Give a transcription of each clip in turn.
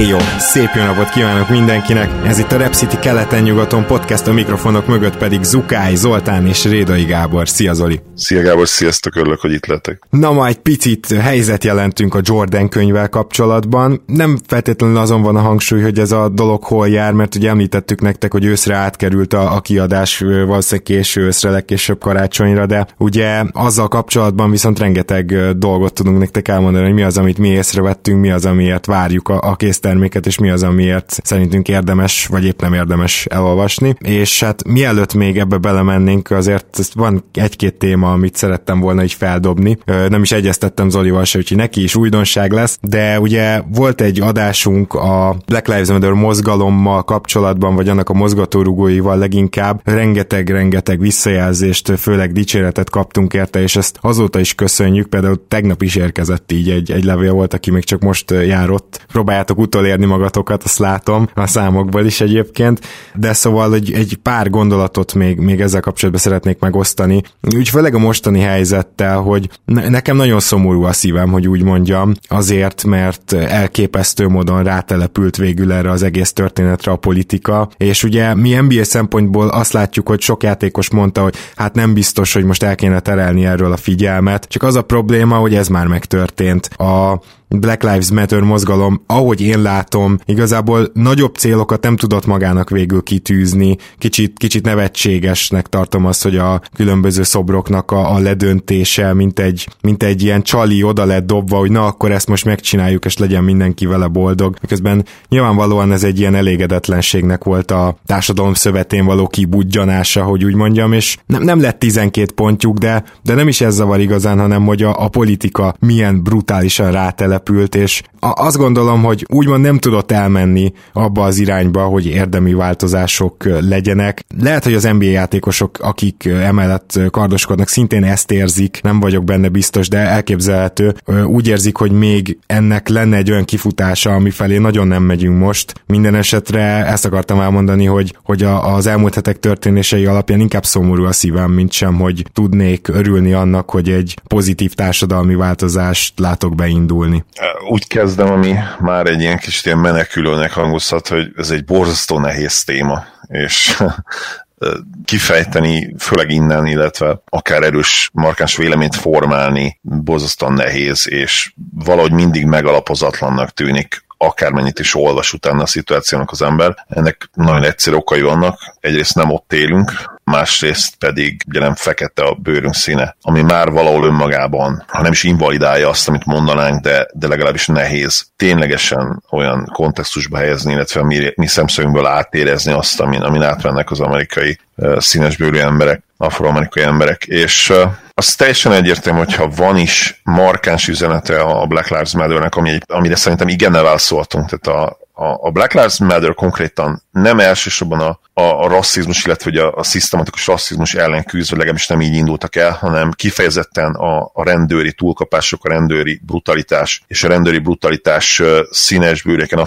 Éjjó! Szép jó napot kívánok mindenkinek! Ez itt a Rep City keleten-nyugaton podcast, a mikrofonok mögött pedig Zukály, Zoltán és Rédai Gábor. Szia Zoli! Szia Gábor, sziasztok, örülök, hogy itt lettek. Na ma egy picit helyzet jelentünk a Jordan könyvvel kapcsolatban. Nem feltétlenül azon van a hangsúly, hogy ez a dolog hol jár, mert ugye említettük nektek, hogy őszre átkerült a, a kiadás valószínűleg késő őszre, legkésőbb karácsonyra, de ugye azzal kapcsolatban viszont rengeteg dolgot tudunk nektek elmondani, hogy mi az, amit mi észrevettünk, mi az, amiért várjuk a, a kész terméket, és mi az, amiért szerintünk érdemes, vagy épp nem érdemes elolvasni. És hát mielőtt még ebbe belemennénk, azért van egy-két téma, amit szerettem volna így feldobni. Nem is egyeztettem Zolival se, úgyhogy neki is újdonság lesz, de ugye volt egy adásunk a Black Lives Matter mozgalommal kapcsolatban, vagy annak a mozgatórugóival leginkább. Rengeteg-rengeteg visszajelzést, főleg dicséretet kaptunk érte, és ezt azóta is köszönjük. Például tegnap is érkezett így egy, egy levél volt, aki még csak most járott. Próbáljátok utolérni magatokat, azt látom a számokból is egyébként, de szóval hogy egy pár gondolatot még, még ezzel kapcsolatban szeretnék megosztani. Úgy főleg a mostani helyzettel, hogy nekem nagyon szomorú a szívem, hogy úgy mondjam, azért, mert elképesztő módon rátelepült végül erre az egész történetre a politika, és ugye mi NBA szempontból azt látjuk, hogy sok játékos mondta, hogy hát nem biztos, hogy most el kéne terelni erről a figyelmet, csak az a probléma, hogy ez már megtörtént. A Black Lives Matter mozgalom, ahogy én látom, igazából nagyobb célokat nem tudott magának végül kitűzni. Kicsit, kicsit nevetségesnek tartom azt, hogy a különböző szobroknak a, a ledöntése, mint egy, mint egy ilyen csali oda lett dobva, hogy na akkor ezt most megcsináljuk, és legyen mindenki vele boldog. Miközben nyilvánvalóan ez egy ilyen elégedetlenségnek volt a társadalom szövetén való kibudjanása, hogy úgy mondjam, és nem, nem lett 12 pontjuk, de, de nem is ez zavar igazán, hanem hogy a, a politika milyen brutálisan rátele települt, és azt gondolom, hogy úgymond nem tudott elmenni abba az irányba, hogy érdemi változások legyenek. Lehet, hogy az NBA játékosok, akik emellett kardoskodnak, szintén ezt érzik, nem vagyok benne biztos, de elképzelhető. Úgy érzik, hogy még ennek lenne egy olyan kifutása, ami felé nagyon nem megyünk most. Minden esetre ezt akartam elmondani, hogy, hogy az elmúlt hetek történései alapján inkább szomorú a szívem, mint sem, hogy tudnék örülni annak, hogy egy pozitív társadalmi változást látok beindulni úgy kezdem, ami már egy ilyen kis ilyen menekülőnek hangozhat, hogy ez egy borzasztó nehéz téma, és kifejteni, főleg innen, illetve akár erős, markáns véleményt formálni borzasztóan nehéz, és valahogy mindig megalapozatlannak tűnik akármennyit is olvas utána a szituációnak az ember. Ennek nagyon egyszerű okai vannak. Egyrészt nem ott élünk, másrészt pedig ugye nem fekete a bőrünk színe, ami már valahol önmagában, ha nem is invalidálja azt, amit mondanánk, de, de legalábbis nehéz ténylegesen olyan kontextusba helyezni, illetve mi, mi szemszögünkből átérezni azt, amin, amin átvennek az amerikai színesbőrű emberek, afroamerikai emberek, és az teljesen egyértelmű, hogyha van is markáns üzenete a Black Lives Matter-nek, ami, amire szerintem igennel válaszoltunk, tehát a, a Black Lives Matter konkrétan nem elsősorban a, a, rasszizmus, illetve a, a szisztematikus rasszizmus ellen küzdve, legalábbis nem így indultak el, hanem kifejezetten a, a rendőri túlkapások, a rendőri brutalitás és a rendőri brutalitás színes bőreken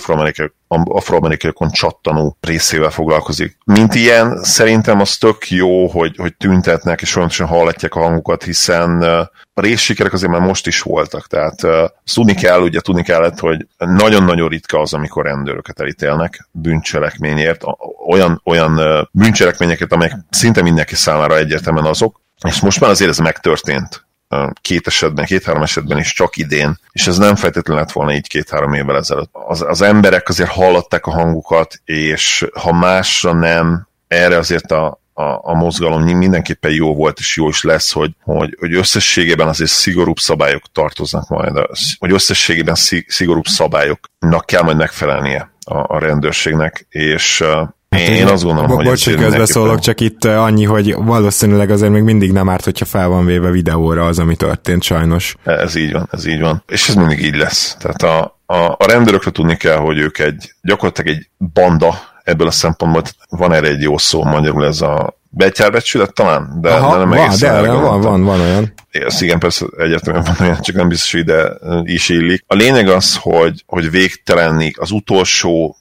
afroamerikaiakon csattanó részével foglalkozik. Mint ilyen, szerintem az tök jó, hogy, hogy tüntetnek és folyamatosan hallatják a hangukat, hiszen a részsikerek azért már most is voltak, tehát uh, tudni kell, ugye tudni kellett, hogy nagyon-nagyon ritka az, amikor rendőröket elítélnek bűncselekményért, olyan, olyan bűncselekményeket, amelyek szinte mindenki számára egyértelműen azok, és most már azért ez megtörtént két esetben, két-három esetben is csak idén, és ez nem feltétlenül lett volna így két-három évvel ezelőtt. Az, az emberek azért hallották a hangukat, és ha másra nem, erre azért a, a, a mozgalom mindenképpen jó volt, és jó is lesz, hogy, hogy, hogy összességében azért szigorúbb szabályok tartoznak majd, hogy összességében szigorúbb szabályoknak kell majd megfelelnie a, a rendőrségnek, és Hát én, én azt gondolom, Bo- hogy... Bocs, közbeszólok, csak itt annyi, hogy valószínűleg azért még mindig nem árt, hogyha fel van véve videóra az, ami történt sajnos. Ez így van, ez így van. És ez mindig így lesz. Tehát a, a, a rendőrökre tudni kell, hogy ők egy gyakorlatilag egy banda ebből a szempontból van erre egy jó szó, magyarul ez a betyárbecsület talán, de, Aha, de nem van, de, van, van, van olyan. Ez igen, persze egyértelműen van olyan, csak nem biztos, hogy ide is illik. A lényeg az, hogy, hogy végtelenni az utolsó,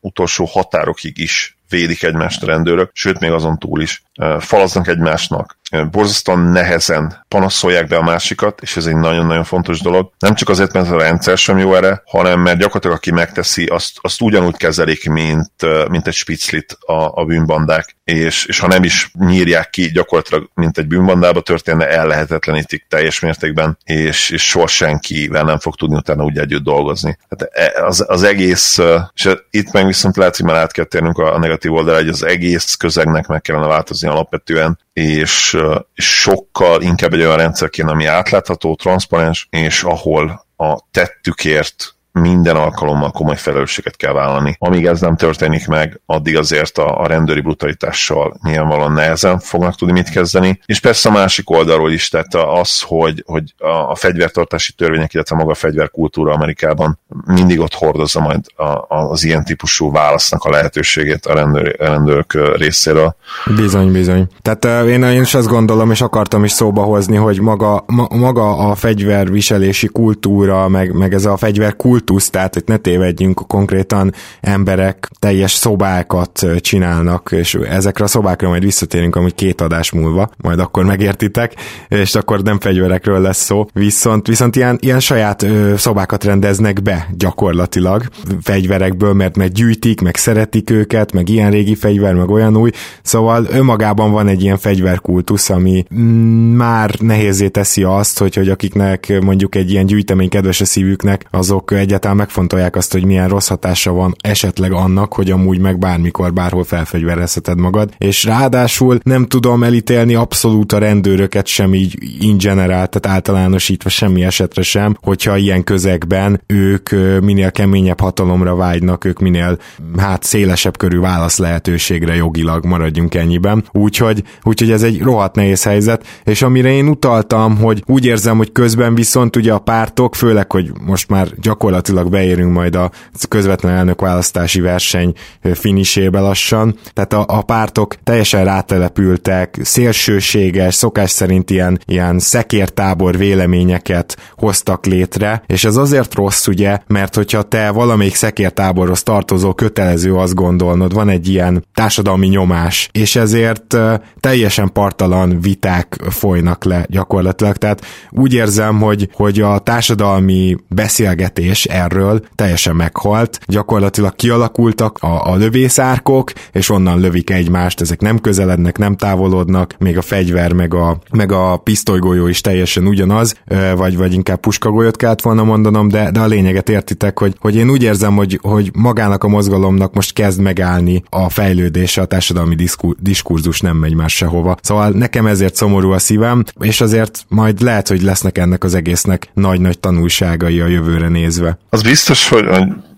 utolsó határokig is védik egymást a rendőrök, sőt még azon túl is falaznak egymásnak, borzasztóan nehezen panaszolják be a másikat, és ez egy nagyon-nagyon fontos dolog. Nem csak azért, mert a rendszer sem jó erre, hanem mert gyakorlatilag aki megteszi, azt, azt ugyanúgy kezelik, mint, mint egy spiclit a, a bűnbandák, és, és ha nem is nyírják ki gyakorlatilag, mint egy bűnbandába történne, ellehetetlenítik teljes mértékben, és, és soha senkivel nem fog tudni utána úgy együtt dolgozni. Hát e, az, az egész, és itt meg viszont lehet, hogy már át kell térnünk a negatív oldalra, hogy az egész közegnek meg kellene változni alapvetően, és, és sokkal inkább egy olyan rendszer kéne, ami átlátható, transzparens, és ahol a tettükért minden alkalommal komoly felelősséget kell vállalni. Amíg ez nem történik meg, addig azért a, a rendőri brutalitással nyilvánvalóan nehezen fognak tudni mit kezdeni. És persze a másik oldalról is, tehát az, hogy, hogy a, a fegyvertartási törvények, illetve maga a fegyverkultúra Amerikában mindig ott hordozza majd a, az ilyen típusú válasznak a lehetőségét a, rendőr, a rendőrök részéről. Bizony, bizony. Tehát én, én is azt gondolom, és akartam is szóba hozni, hogy maga, ma, maga a fegyverviselési kultúra, meg, meg ez a fegyverkultúra, kultusz, tehát hogy ne tévedjünk, konkrétan emberek teljes szobákat csinálnak, és ezekre a szobákra majd visszatérünk amúgy két adás múlva, majd akkor megértitek, és akkor nem fegyverekről lesz szó, viszont, viszont ilyen, ilyen saját ö, szobákat rendeznek be gyakorlatilag fegyverekből, mert meg gyűjtik, meg szeretik őket, meg ilyen régi fegyver, meg olyan új, szóval önmagában van egy ilyen fegyverkultusz, ami mm, már nehézé teszi azt, hogy, hogy akiknek mondjuk egy ilyen gyűjtemény kedves a szívüknek, azok egyáltalán egyáltalán megfontolják azt, hogy milyen rossz hatása van esetleg annak, hogy amúgy meg bármikor, bárhol felfegyverezheted magad, és ráadásul nem tudom elítélni abszolút a rendőröket sem így in general, tehát általánosítva semmi esetre sem, hogyha ilyen közegben ők minél keményebb hatalomra vágynak, ők minél hát szélesebb körű válasz lehetőségre jogilag maradjunk ennyiben. Úgyhogy, úgyhogy ez egy rohadt nehéz helyzet, és amire én utaltam, hogy úgy érzem, hogy közben viszont ugye a pártok, főleg, hogy most már gyakorlatilag gyakorlatilag beérünk majd a közvetlen elnökválasztási verseny finisébe lassan. Tehát a, a pártok teljesen rátelepültek, szélsőséges, szokás szerint ilyen, ilyen szekértábor véleményeket hoztak létre, és ez azért rossz, ugye, mert hogyha te valamelyik szekértáborhoz tartozó kötelező azt gondolnod, van egy ilyen társadalmi nyomás, és ezért teljesen partalan viták folynak le gyakorlatilag. Tehát úgy érzem, hogy, hogy a társadalmi beszélgetés erről teljesen meghalt. Gyakorlatilag kialakultak a, a lövészárkok, és onnan lövik egymást, ezek nem közelednek, nem távolodnak, még a fegyver, meg a, meg a pisztolygolyó is teljesen ugyanaz, vagy, vagy inkább puskagolyót kellett volna mondanom, de, de a lényeget értitek, hogy, hogy én úgy érzem, hogy, hogy magának a mozgalomnak most kezd megállni a fejlődése, a társadalmi diszkur, diskurzus nem megy már sehova. Szóval nekem ezért szomorú a szívem, és azért majd lehet, hogy lesznek ennek az egésznek nagy-nagy tanulságai a jövőre nézve. Az biztos, hogy,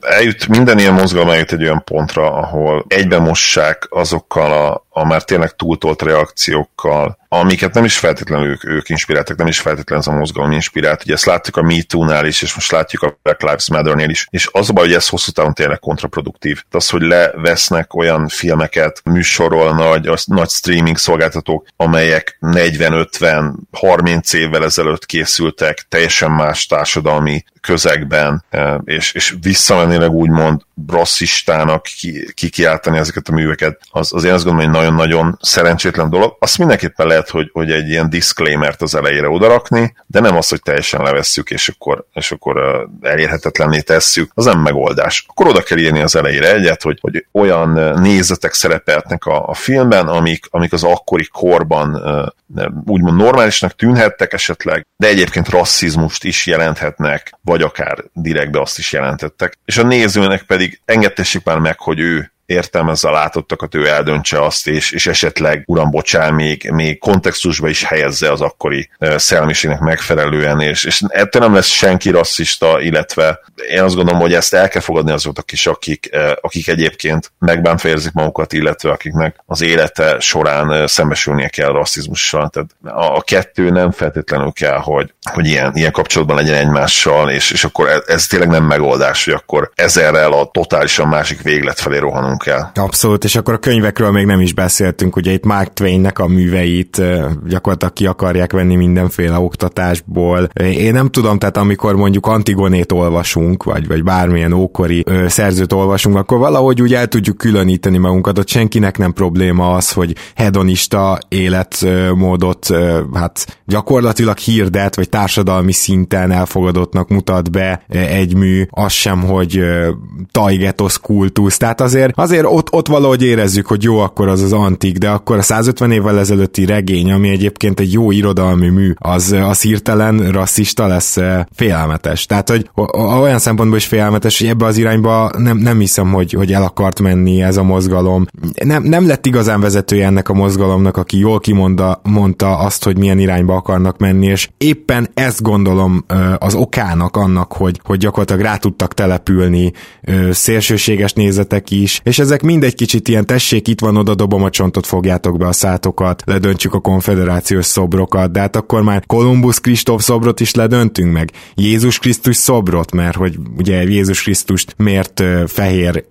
eljut, minden ilyen mozgalom eljut egy olyan pontra, ahol egybe mossák azokkal a, a már tényleg túltolt reakciókkal, amiket nem is feltétlenül ők, ők inspiráltak, nem is feltétlenül ez a mozgalom inspirált. Ugye ezt látjuk a MeToo-nál is, és most látjuk a Black Lives Matter-nél is, és az a baj, hogy ez hosszú távon tényleg kontraproduktív. Az, hogy levesznek olyan filmeket, műsorol nagy, az, nagy streaming szolgáltatók, amelyek 40-50-30 évvel ezelőtt készültek, teljesen más társadalmi közegben, e, és, és visszamenőleg úgymond rasszistának ki, kikiáltani ezeket a műveket, az, az én azt gondolom, hogy nagyon-nagyon szerencsétlen dolog. Azt mindenképpen lehet, hogy, hogy egy ilyen disclaimert az elejére odarakni, de nem az, hogy teljesen levesszük, és akkor, és akkor elérhetetlenné tesszük, az nem megoldás. Akkor oda kell írni az elejére egyet, hogy, hogy olyan nézetek szerepeltnek a, a filmben, amik, amik az akkori korban úgymond normálisnak tűnhettek esetleg, de egyébként rasszizmust is jelenthetnek, vagy akár direktbe azt is jelentettek. És a nézőnek pedig engedtessék már meg, hogy ő értelmezze a látottakat, ő eldöntse azt, és, és esetleg, uram, bocsán, még, még kontextusba is helyezze az akkori szellemiségnek megfelelően, és, és ettől nem lesz senki rasszista, illetve én azt gondolom, hogy ezt el kell fogadni azoknak is, akik, akik egyébként megbántva érzik magukat, illetve akiknek az élete során szembesülnie kell rasszizmussal. Tehát a, a kettő nem feltétlenül kell, hogy, hogy ilyen, ilyen kapcsolatban legyen egymással, és, és akkor ez, ez tényleg nem megoldás, hogy akkor ezerrel a totálisan másik véglet felé rohanunk kell. Abszolút, és akkor a könyvekről még nem is beszéltünk, ugye itt Mark Twainnek a műveit gyakorlatilag ki akarják venni mindenféle oktatásból. Én nem tudom, tehát amikor mondjuk Antigonét olvasunk, vagy, vagy bármilyen ókori szerzőt olvasunk, akkor valahogy úgy el tudjuk különíteni magunkat, ott senkinek nem probléma az, hogy hedonista életmódot hát gyakorlatilag hirdet, vagy társadalmi szinten elfogadottnak mutat be egy mű, az sem, hogy tajgetosz kultusz, tehát azért, azért ott, ott valahogy érezzük, hogy jó, akkor az az antik, de akkor a 150 évvel ezelőtti regény, ami egyébként egy jó irodalmi mű, az, az hirtelen rasszista lesz félelmetes. Tehát, hogy olyan szempontból is félelmetes, hogy ebbe az irányba nem, nem hiszem, hogy, hogy el akart menni ez a mozgalom. Nem, nem lett igazán vezetője ennek a mozgalomnak, aki jól kimondta mondta azt, hogy milyen irányba akarnak menni, és éppen ezt gondolom az okának annak, hogy, hogy gyakorlatilag rá tudtak települni szélsőséges nézetek is, és ezek mindegy kicsit ilyen tessék, itt van, oda dobom a csontot, fogjátok be a szátokat, ledöntsük a konfederációs szobrokat, de hát akkor már Kolumbusz Kristóf szobrot is ledöntünk meg, Jézus Krisztus szobrot, mert hogy ugye Jézus Krisztust miért fehér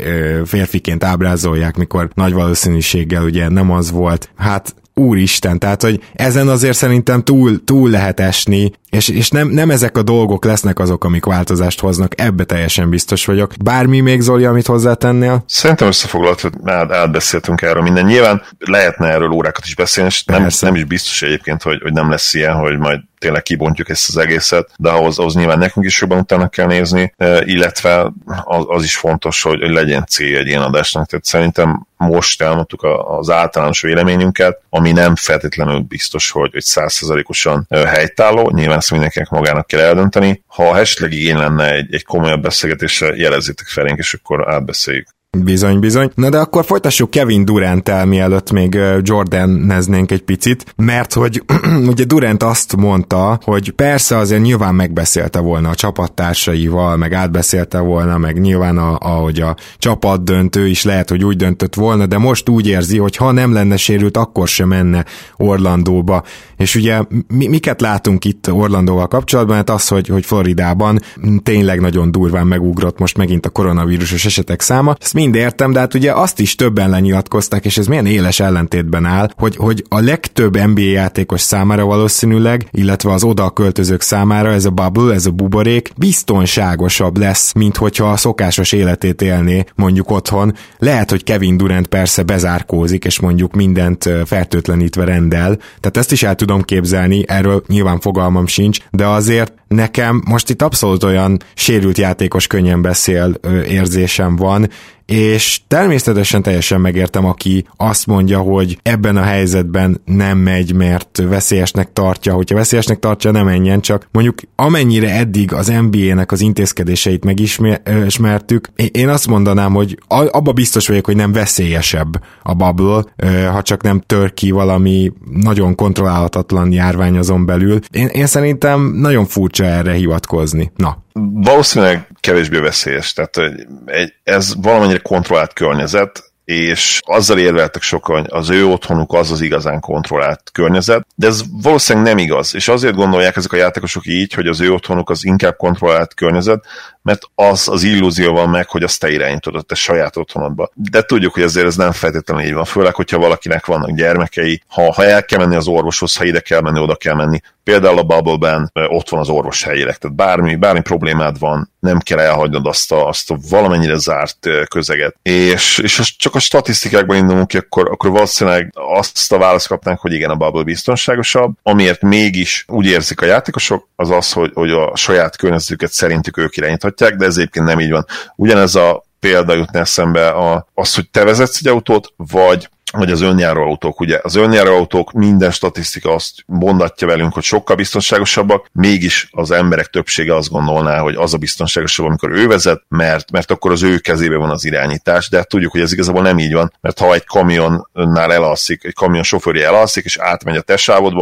férfiként ábrázolják, mikor nagy valószínűséggel ugye nem az volt. Hát úristen, tehát hogy ezen azért szerintem túl, túl lehet esni, és, és nem, nem ezek a dolgok lesznek azok, amik változást hoznak, ebbe teljesen biztos vagyok. Bármi még Zoli, amit hozzátennél? Szerintem összefoglalt, hogy át, átbeszéltünk erről minden. Nyilván lehetne erről órákat is beszélni, és nem, nem is biztos egyébként, hogy, hogy nem lesz ilyen, hogy majd tényleg kibontjuk ezt az egészet, de ahhoz, ahhoz nyilván nekünk is jobban utána kell nézni, illetve az, az is fontos, hogy, hogy legyen cél egy ilyen adásnak. Tehát szerintem most elmondtuk az általános véleményünket, ami nem feltétlenül biztos, hogy, hogy százszerzalékosan helytálló, nyilván ezt mindenkinek magának kell eldönteni. Ha esetleg igény lenne egy, egy komolyabb beszélgetésre, jelezzétek felénk, és akkor átbeszéljük. Bizony, bizony. Na de akkor folytassuk Kevin durant el, mielőtt még Jordan neznénk egy picit, mert hogy ugye Durant azt mondta, hogy persze azért nyilván megbeszélte volna a csapattársaival, meg átbeszélte volna, meg nyilván a, ahogy a csapat döntő is lehet, hogy úgy döntött volna, de most úgy érzi, hogy ha nem lenne sérült, akkor sem menne Orlandóba. És ugye mi, miket látunk itt Orlandóval kapcsolatban? Hát az, hogy, hogy Floridában tényleg nagyon durván megugrott most megint a koronavírusos esetek száma. Ezt mind értem, de hát ugye azt is többen lenyilatkozták, és ez milyen éles ellentétben áll, hogy, hogy a legtöbb NBA játékos számára valószínűleg, illetve az oda költözők számára ez a bubble, ez a buborék biztonságosabb lesz, mint hogyha a szokásos életét élné mondjuk otthon. Lehet, hogy Kevin Durant persze bezárkózik, és mondjuk mindent fertőtlenítve rendel, tehát ezt is el tudom képzelni, erről nyilván fogalmam sincs, de azért nekem most itt abszolút olyan sérült játékos könnyen beszél érzésem van, és természetesen teljesen megértem, aki azt mondja, hogy ebben a helyzetben nem megy, mert veszélyesnek tartja, hogyha veszélyesnek tartja, nem menjen, csak mondjuk amennyire eddig az NBA-nek az intézkedéseit megismertük, én azt mondanám, hogy abba biztos vagyok, hogy nem veszélyesebb a bubble, ha csak nem tör ki valami nagyon kontrollálhatatlan járvány azon belül. Én, én szerintem nagyon furcsa erre hivatkozni. Na, valószínűleg kevésbé veszélyes, tehát egy, ez valamennyire kontrollált környezet, és azzal érveltek sokan, az ő otthonuk az az igazán kontrollált környezet, de ez valószínűleg nem igaz, és azért gondolják ezek a játékosok így, hogy az ő otthonuk az inkább kontrollált környezet, mert az az illúzió van meg, hogy azt te irányítod te saját otthonodba. De tudjuk, hogy azért ez nem feltétlenül így van, főleg, hogyha valakinek vannak gyermekei, ha, ha el kell menni az orvoshoz, ha ide kell menni, oda kell menni, például a Bubble-ben ott van az orvos helyileg, tehát bármi, bármi problémád van, nem kell elhagynod azt a, azt a valamennyire zárt közeget. És, és csak a statisztikákban indulunk ki, akkor, akkor valószínűleg azt a választ kapnánk, hogy igen, a Bubble biztonságosabb. Amiért mégis úgy érzik a játékosok, az az, hogy, hogy a saját környezetüket szerintük ők irányíthatják, de ez egyébként nem így van. Ugyanez a példa jutna eszembe a, az, hogy te vezetsz egy autót, vagy vagy az önjáró autók. Ugye az önjáró autók minden statisztika azt mondatja velünk, hogy sokkal biztonságosabbak, mégis az emberek többsége azt gondolná, hogy az a biztonságosabb, amikor ő vezet, mert, mert akkor az ő kezébe van az irányítás, de hát tudjuk, hogy ez igazából nem így van, mert ha egy kamionnál elalszik, egy kamion sofőrje elalszik, és átmegy a te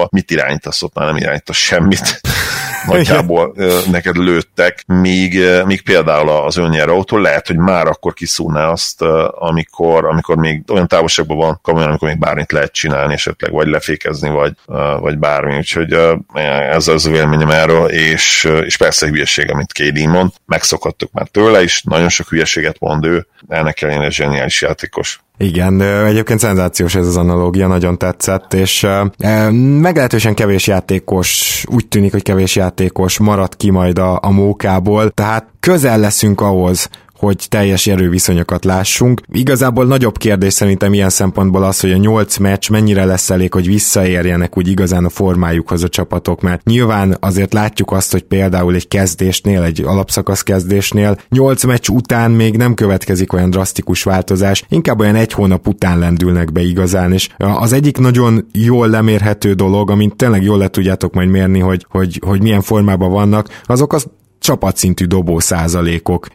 mit irányítasz ott, már nem irányítasz semmit. Nagyjából neked lőttek, míg, míg például az önnyerő autó lehet, hogy már akkor kiszúrná azt, amikor, amikor még olyan távolságban van kamionán, amikor még bármit lehet csinálni, esetleg vagy lefékezni, vagy, vagy bármi. Úgyhogy ez az a véleményem erről, és, és persze hülyeség, amit Kédi mond, megszokhattuk már tőle is, nagyon sok hülyeséget mond ő, ennek ellenére zseniális játékos. Igen, egyébként szenzációs ez az analógia, nagyon tetszett, és meglehetősen kevés játékos, úgy tűnik, hogy kevés játékos maradt ki majd a, a mókából, tehát közel leszünk ahhoz, hogy teljes erőviszonyokat lássunk. Igazából nagyobb kérdés szerintem ilyen szempontból az, hogy a nyolc meccs mennyire lesz elég, hogy visszaérjenek úgy igazán a formájukhoz a csapatok, mert nyilván azért látjuk azt, hogy például egy kezdésnél, egy alapszakasz kezdésnél nyolc meccs után még nem következik olyan drasztikus változás, inkább olyan egy hónap után lendülnek be igazán, és az egyik nagyon jól lemérhető dolog, amint tényleg jól le tudjátok majd mérni, hogy, hogy, hogy milyen formában vannak, azok az csapatszintű dobó százalékok.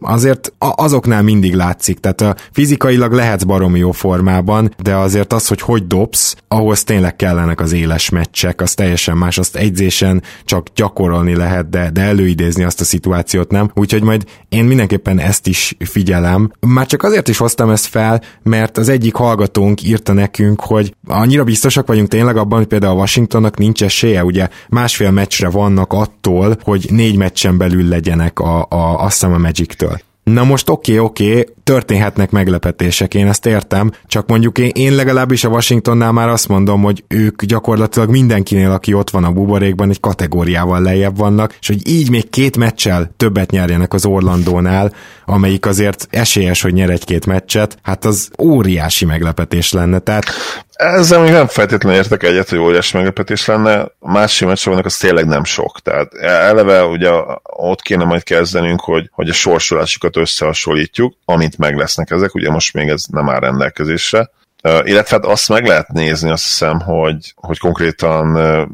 Azért azoknál mindig látszik, tehát fizikailag lehetsz baromi jó formában, de azért az, hogy hogy dobsz, ahhoz tényleg kellenek az éles meccsek, az teljesen más, azt egyzésen csak gyakorolni lehet, de, de előidézni azt a szituációt nem. Úgyhogy majd én mindenképpen ezt is figyelem. Már csak azért is hoztam ezt fel, mert az egyik hallgatónk írta nekünk, hogy annyira biztosak vagyunk tényleg abban, hogy például a Washingtonnak nincs esélye, ugye másfél meccsre vannak attól, hogy négy meccsen meccsen belül legyenek a, a, azt hiszem a Magic-től. Na most oké, okay, oké, okay, történhetnek meglepetések, én ezt értem, csak mondjuk én, én legalábbis a Washingtonnál már azt mondom, hogy ők gyakorlatilag mindenkinél, aki ott van a buborékban, egy kategóriával lejjebb vannak, és hogy így még két meccsel többet nyerjenek az Orlandónál, amelyik azért esélyes, hogy nyer egy-két meccset, hát az óriási meglepetés lenne. Tehát ezzel még nem feltétlenül értek egyet, hogy óriási meglepetés lenne. Másik vannak, az tényleg nem sok. Tehát eleve ugye ott kéne majd kezdenünk, hogy, hogy a sorsolásukat összehasonlítjuk, amint meg lesznek ezek, ugye most még ez nem áll rendelkezésre, illetve hát azt meg lehet nézni, azt hiszem, hogy, hogy konkrétan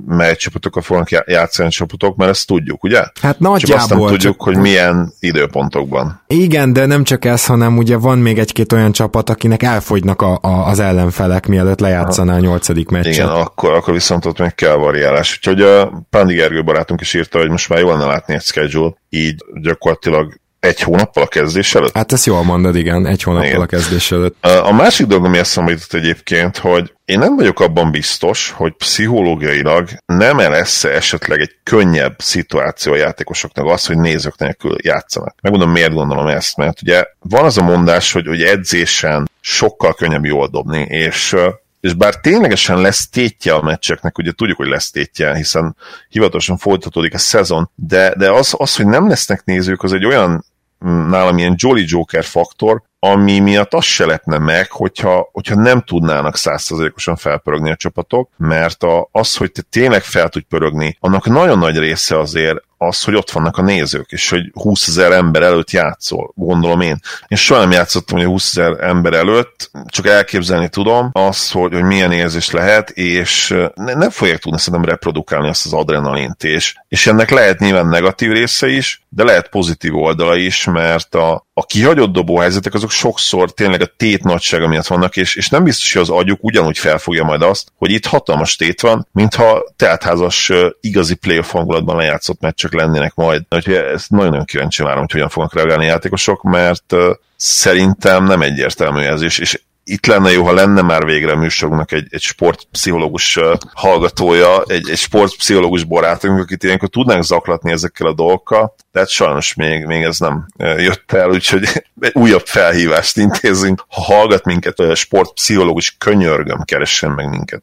mely csapatokat fognak játszani csapatok, mert ezt tudjuk, ugye? Hát nagyjából. Csak azt nem tudjuk, hogy milyen időpontokban. Igen, de nem csak ez, hanem ugye van még egy-két olyan csapat, akinek elfogynak a, a, az ellenfelek, mielőtt lejátszaná a nyolcadik meccset. Igen, akkor, akkor viszont ott még kell variálás. Úgyhogy a Pándi Gergő barátunk is írta, hogy most már jól lenne látni egy schedule, így gyakorlatilag egy hónappal a kezdés előtt? Hát ezt jól mondod, igen, egy hónappal igen. a kezdés előtt. A másik dolog, ami eszembe jutott egyébként, hogy én nem vagyok abban biztos, hogy pszichológiailag nem -e lesz esetleg egy könnyebb szituáció a játékosoknak az, hogy nézők nélkül játszanak. Megmondom, miért gondolom ezt, mert ugye van az a mondás, hogy, hogy edzésen sokkal könnyebb jól dobni, és és bár ténylegesen lesz tétje a meccseknek, ugye tudjuk, hogy lesz tétje, hiszen hivatalosan folytatódik a szezon, de, de az, az, hogy nem lesznek nézők, az egy olyan nálam ilyen Jolly Joker faktor, ami miatt az se lepne meg, hogyha, hogyha nem tudnának százszerzalékosan felpörögni a csapatok, mert a, az, hogy te tényleg fel tudj pörögni, annak nagyon nagy része azért az, hogy ott vannak a nézők, és hogy 20 ezer ember előtt játszol, gondolom én. Én soha nem játszottam, hogy 20 ezer ember előtt, csak elképzelni tudom azt, hogy, hogy milyen érzés lehet, és ne, nem fogják tudni szerintem reprodukálni azt az adrenalint, és, és ennek lehet nyilván negatív része is, de lehet pozitív oldala is, mert a, a kihagyott dobóhelyzetek azok sokszor tényleg a tét nagysága miatt vannak, és, és nem biztos, hogy az agyuk ugyanúgy felfogja majd azt, hogy itt hatalmas tét van, mintha teltházas igazi playoff hangulatban lejátszott meccsek lennének majd. Úgyhogy ezt nagyon-nagyon kíváncsi várom, hogy hogyan fognak reagálni a játékosok, mert szerintem nem egyértelmű ez, és, és itt lenne jó, ha lenne már végre a műsorunknak egy, egy sportpszichológus hallgatója, egy, egy sportpszichológus barátunk, akit ilyenkor tudnánk zaklatni ezekkel a dolgokkal, de hát sajnos még, még ez nem jött el, úgyhogy egy újabb felhívást intézünk. Ha hallgat minket, a sportpszichológus, könyörgöm, keressen meg minket.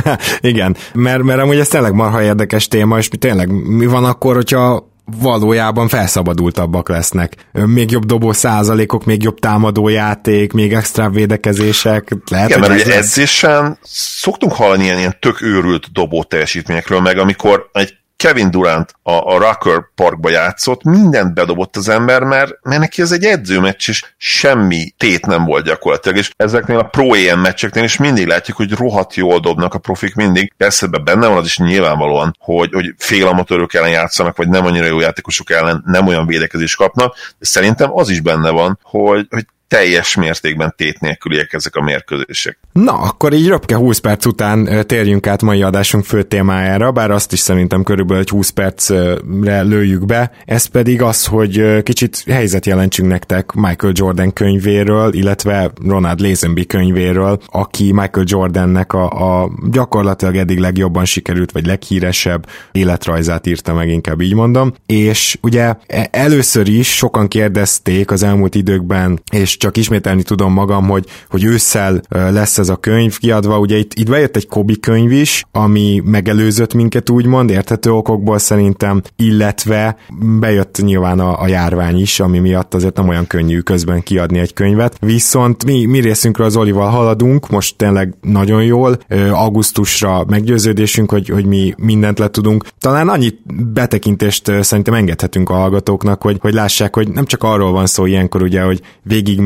Igen, mert, mert amúgy ez tényleg marha érdekes téma, és tényleg mi van akkor, hogyha valójában felszabadultabbak lesznek. Még jobb dobó százalékok, még jobb támadó játék, még extra védekezések. Lehet, Igen, mert ugye edzésen szoktunk hallani ilyen, ilyen tök őrült dobó teljesítményekről, meg amikor egy Kevin Durant a, a Rucker Parkba játszott, mindent bedobott az ember, mert, mert neki ez egy edzőmeccs, és semmi tét nem volt gyakorlatilag, és ezeknél a Pro EM meccseknél is mindig látjuk, hogy rohadt jól dobnak a profik mindig. Persze benne van az is nyilvánvalóan, hogy, hogy félamatőrök ellen játszanak, vagy nem annyira jó játékosok ellen nem olyan védekezés kapnak, de szerintem az is benne van, hogy, hogy teljes mértékben tét nélküliek ezek a mérkőzések. Na, akkor így röpke 20 perc után térjünk át mai adásunk fő témájára, bár azt is szerintem körülbelül egy 20 percre lőjük be, ez pedig az, hogy kicsit helyzet jelentsünk nektek Michael Jordan könyvéről, illetve Ronald Lazenby könyvéről, aki Michael Jordannek a, a gyakorlatilag eddig legjobban sikerült, vagy leghíresebb életrajzát írta meg, inkább így mondom. És ugye e, először is sokan kérdezték az elmúlt időkben, és csak ismételni tudom magam, hogy, hogy ősszel lesz ez a könyv kiadva. Ugye itt, itt bejött egy Kobi könyv is, ami megelőzött minket úgymond, érthető okokból szerintem, illetve bejött nyilván a, a járvány is, ami miatt azért nem olyan könnyű közben kiadni egy könyvet. Viszont mi, mi részünkről az Olival haladunk, most tényleg nagyon jól, augusztusra meggyőződésünk, hogy, hogy mi mindent le tudunk. Talán annyit betekintést szerintem engedhetünk a hallgatóknak, hogy, hogy lássák, hogy nem csak arról van szó ilyenkor ugye, hogy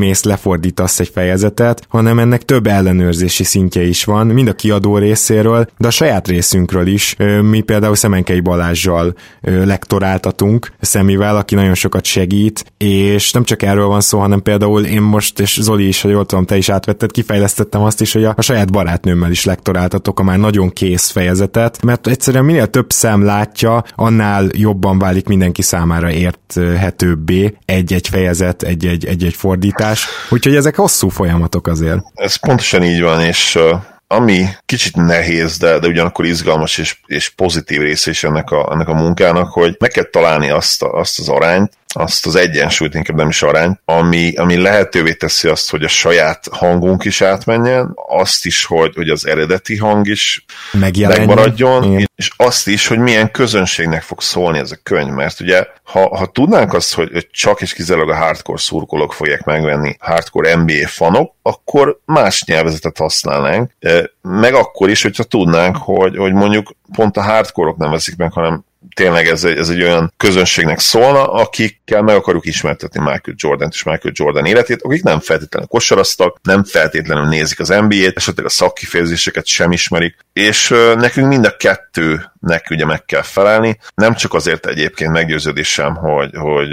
végigmész, lefordítasz egy fejezetet, hanem ennek több ellenőrzési szintje is van, mind a kiadó részéről, de a saját részünkről is. Mi például Szemenkei Balázsjal lektoráltatunk, Szemivel, aki nagyon sokat segít, és nem csak erről van szó, hanem például én most, és Zoli is, ha jól tudom, te is átvetted, kifejlesztettem azt is, hogy a, a saját barátnőmmel is lektoráltatok a már nagyon kész fejezetet, mert egyszerűen minél több szem látja, annál jobban válik mindenki számára érthetőbbé egy-egy fejezet, egy-egy, egy-egy fordítás. Úgyhogy ezek hosszú folyamatok azért. Ez pontosan így van, és ami kicsit nehéz, de, de ugyanakkor izgalmas és, és pozitív része is ennek a, ennek a munkának, hogy meg kell találni azt, a, azt az arányt, azt az egyensúlyt, inkább nem is arány, ami, ami lehetővé teszi azt, hogy a saját hangunk is átmenjen, azt is, hogy, hogy az eredeti hang is megmaradjon, Igen. és azt is, hogy milyen közönségnek fog szólni ez a könyv, mert ugye, ha, ha tudnánk azt, hogy, hogy csak és kizárólag a hardcore szurkolók fogják megvenni, hardcore NBA fanok, akkor más nyelvezetet használnánk, meg akkor is, hogyha tudnánk, hogy, hogy mondjuk pont a hardcore-ok nem veszik meg, hanem tényleg ez egy, ez egy olyan közönségnek szólna, akikkel meg akarjuk ismertetni Michael Jordan és Michael Jordan életét, akik nem feltétlenül kosaraztak, nem feltétlenül nézik az NBA-t, esetleg a szakkifejezéseket sem ismerik, és nekünk mind a kettőnek ugye meg kell felelni, nem csak azért egyébként meggyőződésem, hogy, hogy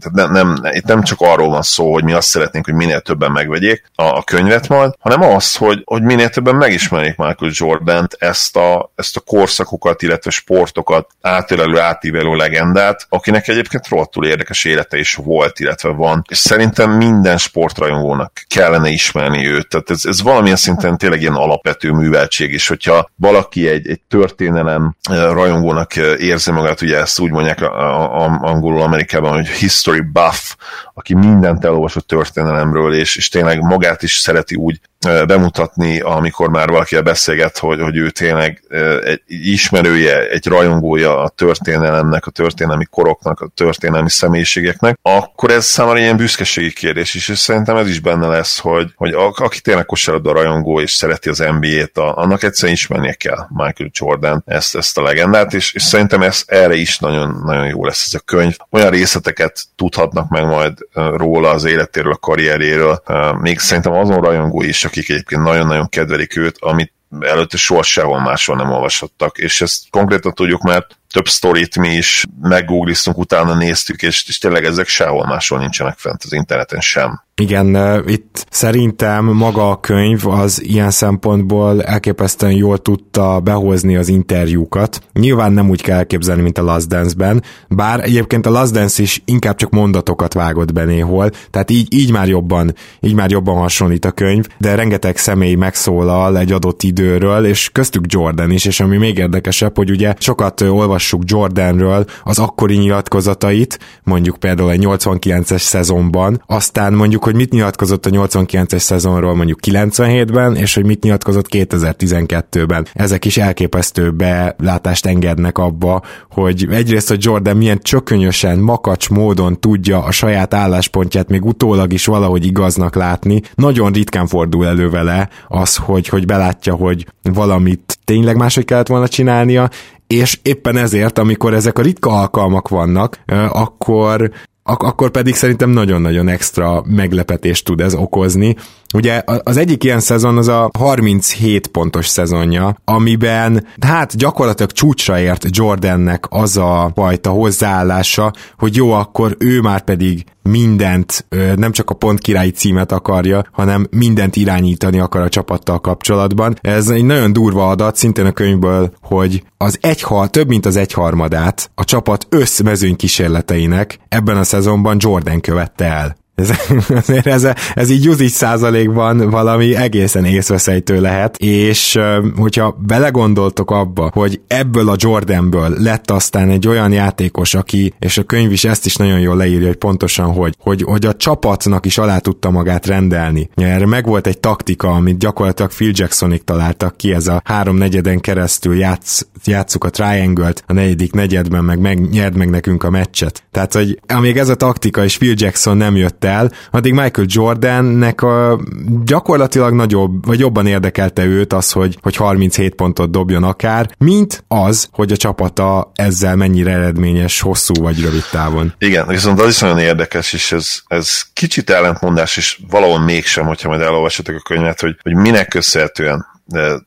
tehát nem, nem, itt nem csak arról van szó, hogy mi azt szeretnénk, hogy minél többen megvegyék a, a könyvet majd, hanem az, hogy, hogy minél többen megismerjék Michael Jordan-t, ezt a, ezt a korszakokat, illetve sportokat átélelő, átívelő legendát, akinek egyébként rohadtul érdekes élete is volt, illetve van, és szerintem minden sportrajongónak kellene ismerni őt, tehát ez, ez valamilyen szinten tényleg ilyen alapvető műveltség is, hogyha valaki egy, egy történelem rajongónak érzi magát, ugye ezt úgy mondják a, a, a, angolul Amerikában, hogy history buff, aki mindent elolvas a történelemről, és, és tényleg magát is szereti úgy bemutatni, amikor már valaki beszélget, hogy, hogy ő tényleg egy ismerője, egy rajongója a történelemnek, a történelmi koroknak, a történelmi személyiségeknek, akkor ez számára ilyen büszkeségi kérdés is, és szerintem ez is benne lesz, hogy, hogy aki tényleg kosárlabda rajongó és szereti az NBA-t, annak egyszerűen ismernie kell Michael Jordan ezt, ezt a legendát, és, és szerintem ez erre is nagyon, nagyon jó lesz ez a könyv. Olyan részleteket tudhatnak meg majd róla, az életéről, a karrieréről, még szerintem azon rajongó is, akik egyébként nagyon-nagyon kedvelik őt, amit előtte soha sehol máshol nem olvashattak, és ezt konkrétan tudjuk, mert több sztorit mi is meggoogliztunk, utána néztük, és, és tényleg ezek sehol máshol nincsenek fent az interneten sem. Igen, itt szerintem maga a könyv az ilyen szempontból elképesztően jól tudta behozni az interjúkat. Nyilván nem úgy kell elképzelni, mint a Last Dance-ben, bár egyébként a Last Dance is inkább csak mondatokat vágott be néhol, tehát így, így már jobban, így már jobban hasonlít a könyv, de rengeteg személy megszólal egy adott időről, és köztük Jordan is, és ami még érdekesebb, hogy ugye sokat olvassuk Jordanről az akkori nyilatkozatait, mondjuk például egy 89-es szezonban, aztán mondjuk hogy mit nyilatkozott a 89-es szezonról mondjuk 97-ben, és hogy mit nyilatkozott 2012-ben. Ezek is elképesztő belátást engednek abba, hogy egyrészt, hogy Jordan milyen csökönyösen, makacs módon tudja a saját álláspontját még utólag is valahogy igaznak látni. Nagyon ritkán fordul elő vele az, hogy, hogy belátja, hogy valamit tényleg máshogy kellett volna csinálnia, és éppen ezért, amikor ezek a ritka alkalmak vannak, akkor ak- akkor pedig szerintem nagyon-nagyon extra meglepetést tud ez okozni. Ugye az egyik ilyen szezon az a 37 pontos szezonja, amiben hát gyakorlatilag csúcsra ért Jordannek az a fajta hozzáállása, hogy jó, akkor ő már pedig mindent, nem csak a pont királyi címet akarja, hanem mindent irányítani akar a csapattal kapcsolatban. Ez egy nagyon durva adat, szintén a könyvből, hogy az egyhal, több mint az egyharmadát a csapat összmezőny kísérleteinek ebben a szezonban Jordan követte el. Ez, azért ez, ez így Juzic százalékban valami egészen észveszejtő lehet, és hogyha belegondoltok abba, hogy ebből a Jordanből lett aztán egy olyan játékos, aki, és a könyv is ezt is nagyon jól leírja, hogy pontosan hogy, hogy, hogy a csapatnak is alá tudta magát rendelni. Erre meg volt egy taktika, amit gyakorlatilag Phil Jacksonik találtak ki, ez a három negyeden keresztül játsz, játsszuk a triangle-t, a negyedik negyedben meg, meg nyerd meg nekünk a meccset. Tehát, hogy amíg ez a taktika és Phil Jackson nem jött el, addig Michael Jordannek a gyakorlatilag nagyobb, vagy jobban érdekelte őt az, hogy, hogy 37 pontot dobjon akár, mint az, hogy a csapata ezzel mennyire eredményes hosszú vagy rövid távon. Igen, viszont az is nagyon érdekes, és ez, ez kicsit ellentmondás, és valahol mégsem, hogyha majd elolvasatok a könyvet, hogy, hogy minek köszönhetően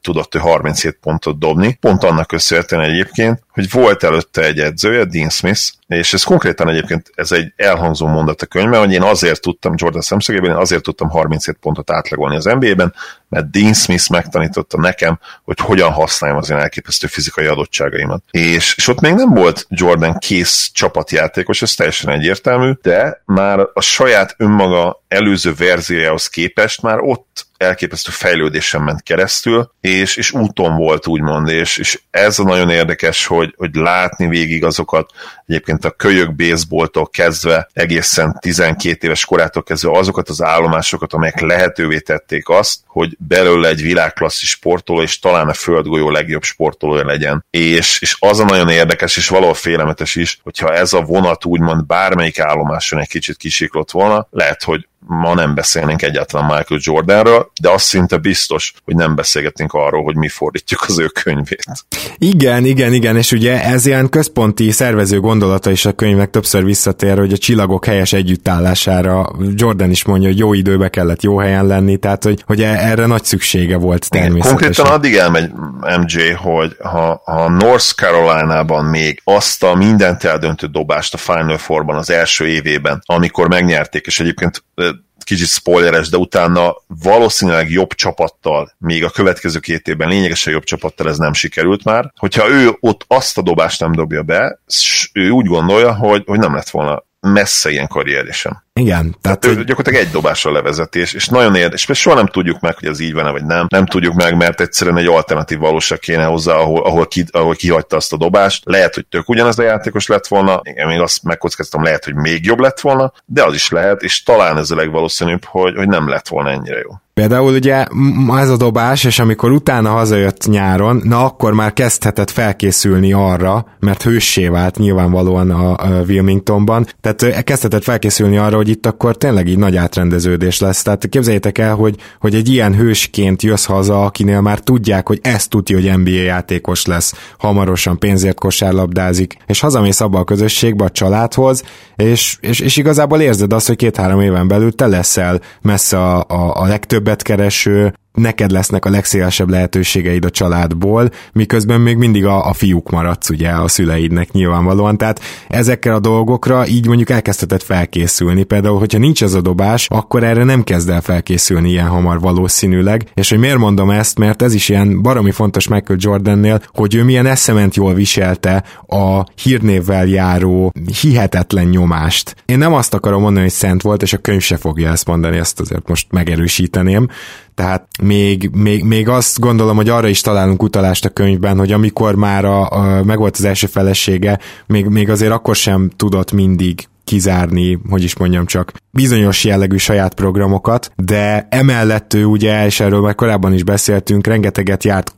tudott ő 37 pontot dobni. Pont annak köszönhetően egyébként, hogy volt előtte egy edzője, Dean Smith, és ez konkrétan egyébként ez egy elhangzó mondat a könyvben, hogy én azért tudtam Jordan szemszögében, én azért tudtam 37 pontot átlagolni az NBA-ben, mert Dean Smith megtanította nekem, hogy hogyan használjam az én elképesztő fizikai adottságaimat. És, és ott még nem volt Jordan kész csapatjátékos, ez teljesen egyértelmű, de már a saját önmaga előző verziójához képest már ott elképesztő fejlődésen ment keresztül, és, és úton volt úgymond, és, és ez a nagyon érdekes, hogy, hogy látni végig azokat egyébként a kölyök baseballtól kezdve egészen 12 éves korától kezdve azokat az állomásokat, amelyek lehetővé tették azt, hogy belőle egy világklasszis sportoló, és talán a földgolyó legjobb sportolója legyen. És, és az a nagyon érdekes, és valahol félelmetes is, hogyha ez a vonat úgymond bármelyik állomáson egy kicsit kisiklott volna, lehet, hogy ma nem beszélnénk egyáltalán Michael Jordanről, de azt szinte biztos, hogy nem beszélgetnénk arról, hogy mi fordítjuk az ő könyvét. Igen, igen, igen, és ugye ez ilyen központi szervező gondolata is a könyvnek többször visszatér, hogy a csillagok helyes együttállására Jordan is mondja, hogy jó időbe kellett jó helyen lenni, tehát hogy, hogy e- erre nagy szüksége volt természetesen. Konkrétan addig elmegy MJ, hogy ha, ha North Carolina-ban még azt a mindent eldöntő dobást a Final Four-ban az első évében, amikor megnyerték, és egyébként kicsit spoileres, de utána valószínűleg jobb csapattal, még a következő két évben lényegesen jobb csapattal ez nem sikerült már. Hogyha ő ott azt a dobást nem dobja be, ő úgy gondolja, hogy, hogy nem lett volna messze ilyen karrierje sem. Igen. Tehát, tehát hogy... gyakorlatilag egy dobásra levezetés, és nagyon érdekes, és soha nem tudjuk meg, hogy ez így van vagy nem. Nem tudjuk meg, mert egyszerűen egy alternatív valóság kéne hozzá, ahol, ahol, ki, ahol kihagyta azt a dobást. Lehet, hogy tök ugyanaz a játékos lett volna, én még azt megkockáztam, lehet, hogy még jobb lett volna, de az is lehet, és talán ez a legvalószínűbb, hogy, hogy nem lett volna ennyire jó. Például ugye ez a dobás, és amikor utána hazajött nyáron, na akkor már kezdhetett felkészülni arra, mert hőssé vált nyilvánvalóan a, Wilmingtonban, tehát kezdhetett felkészülni arra, hogy itt akkor tényleg így nagy átrendeződés lesz. Tehát képzeljétek el, hogy, hogy egy ilyen hősként jössz haza, akinél már tudják, hogy ezt tudja, hogy NBA játékos lesz, hamarosan pénzért kosárlabdázik, és hazamész abba a közösségbe, a családhoz, és, és, és igazából érzed azt, hogy két-három éven belül te leszel messze a, a, a legtöbbet kereső, neked lesznek a legszélesebb lehetőségeid a családból, miközben még mindig a, a fiúk maradsz ugye a szüleidnek nyilvánvalóan, tehát ezekkel a dolgokra így mondjuk elkezdheted felkészülni, például hogyha nincs ez a dobás, akkor erre nem kezd el felkészülni ilyen hamar valószínűleg, és hogy miért mondom ezt, mert ez is ilyen baromi fontos Michael Jordannél, hogy ő milyen eszement jól viselte a hírnévvel járó hihetetlen nyomást. Én nem azt akarom mondani, hogy szent volt, és a könyv se fogja ezt mondani, ezt azért most megerősíteném, tehát még, még, még azt gondolom, hogy arra is találunk utalást a könyvben, hogy amikor már a, a, megvolt az első felesége, még, még azért akkor sem tudott mindig kizárni, hogy is mondjam csak, bizonyos jellegű saját programokat, de emellett ő ugye, és erről már korábban is beszéltünk, rengeteget járt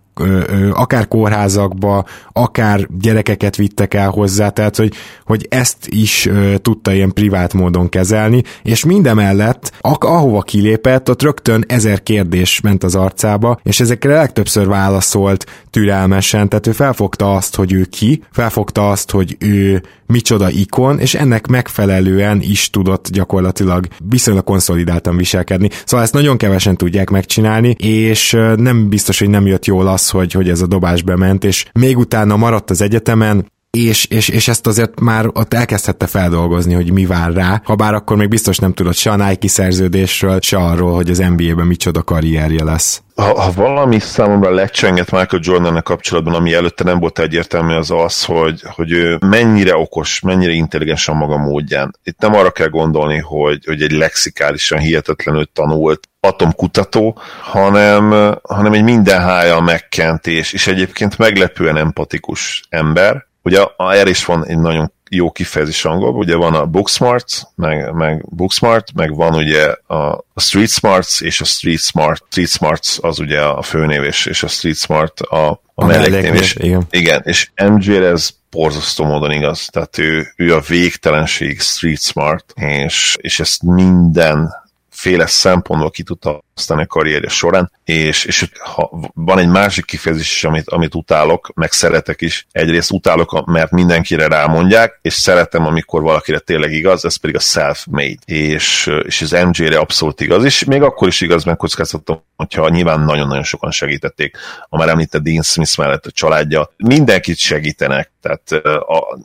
akár kórházakba, akár gyerekeket vittek el hozzá, tehát hogy, hogy ezt is tudta ilyen privát módon kezelni, és mindemellett, ahova kilépett, ott rögtön ezer kérdés ment az arcába, és ezekre legtöbbször válaszolt türelmesen, tehát ő felfogta azt, hogy ő ki, felfogta azt, hogy ő micsoda ikon, és ennek megfelelően is tudott gyakorlatilag viszonylag konszolidáltan viselkedni. Szóval ezt nagyon kevesen tudják megcsinálni, és nem biztos, hogy nem jött jól az, hogy, hogy ez a dobás bement, és még utána maradt az egyetemen, és, és, és ezt azért már ott elkezdhette feldolgozni, hogy mi vár rá, ha bár akkor még biztos nem tudott se a Nike szerződésről, se arról, hogy az NBA-ben micsoda karrierje lesz ha, ha valami számomra lecsengett Michael jordan kapcsolatban, ami előtte nem volt egyértelmű, az az, hogy, hogy ő mennyire okos, mennyire intelligens a maga módján. Itt nem arra kell gondolni, hogy, hogy egy lexikálisan hihetetlenül tanult atomkutató, hanem, hanem egy mindenhája megkent és, és egyébként meglepően empatikus ember. Ugye erre is van egy nagyon jó kifejezés angolban, ugye van a Booksmart, meg, meg Booksmart, meg van ugye a, a Street Smarts, és a Street Smart, Street Smarts az ugye a főnév, és, és a Street Smart a, a, a melléknév, és, igen. igen, és mj ez borzasztó módon igaz, tehát ő, ő a végtelenség Street Smart, és, és ezt minden féle szempontból ki tudta használni a karrierje során, és, és ha van egy másik kifejezés is, amit, amit utálok, meg szeretek is. Egyrészt utálok, mert mindenkire rámondják, és szeretem, amikor valakire tényleg igaz, ez pedig a self-made. És, és az MJ-re abszolút igaz, és még akkor is igaz, mert kockáztatom, hogyha nyilván nagyon-nagyon sokan segítették. A már említett Dean Smith mellett a családja, mindenkit segítenek, tehát a,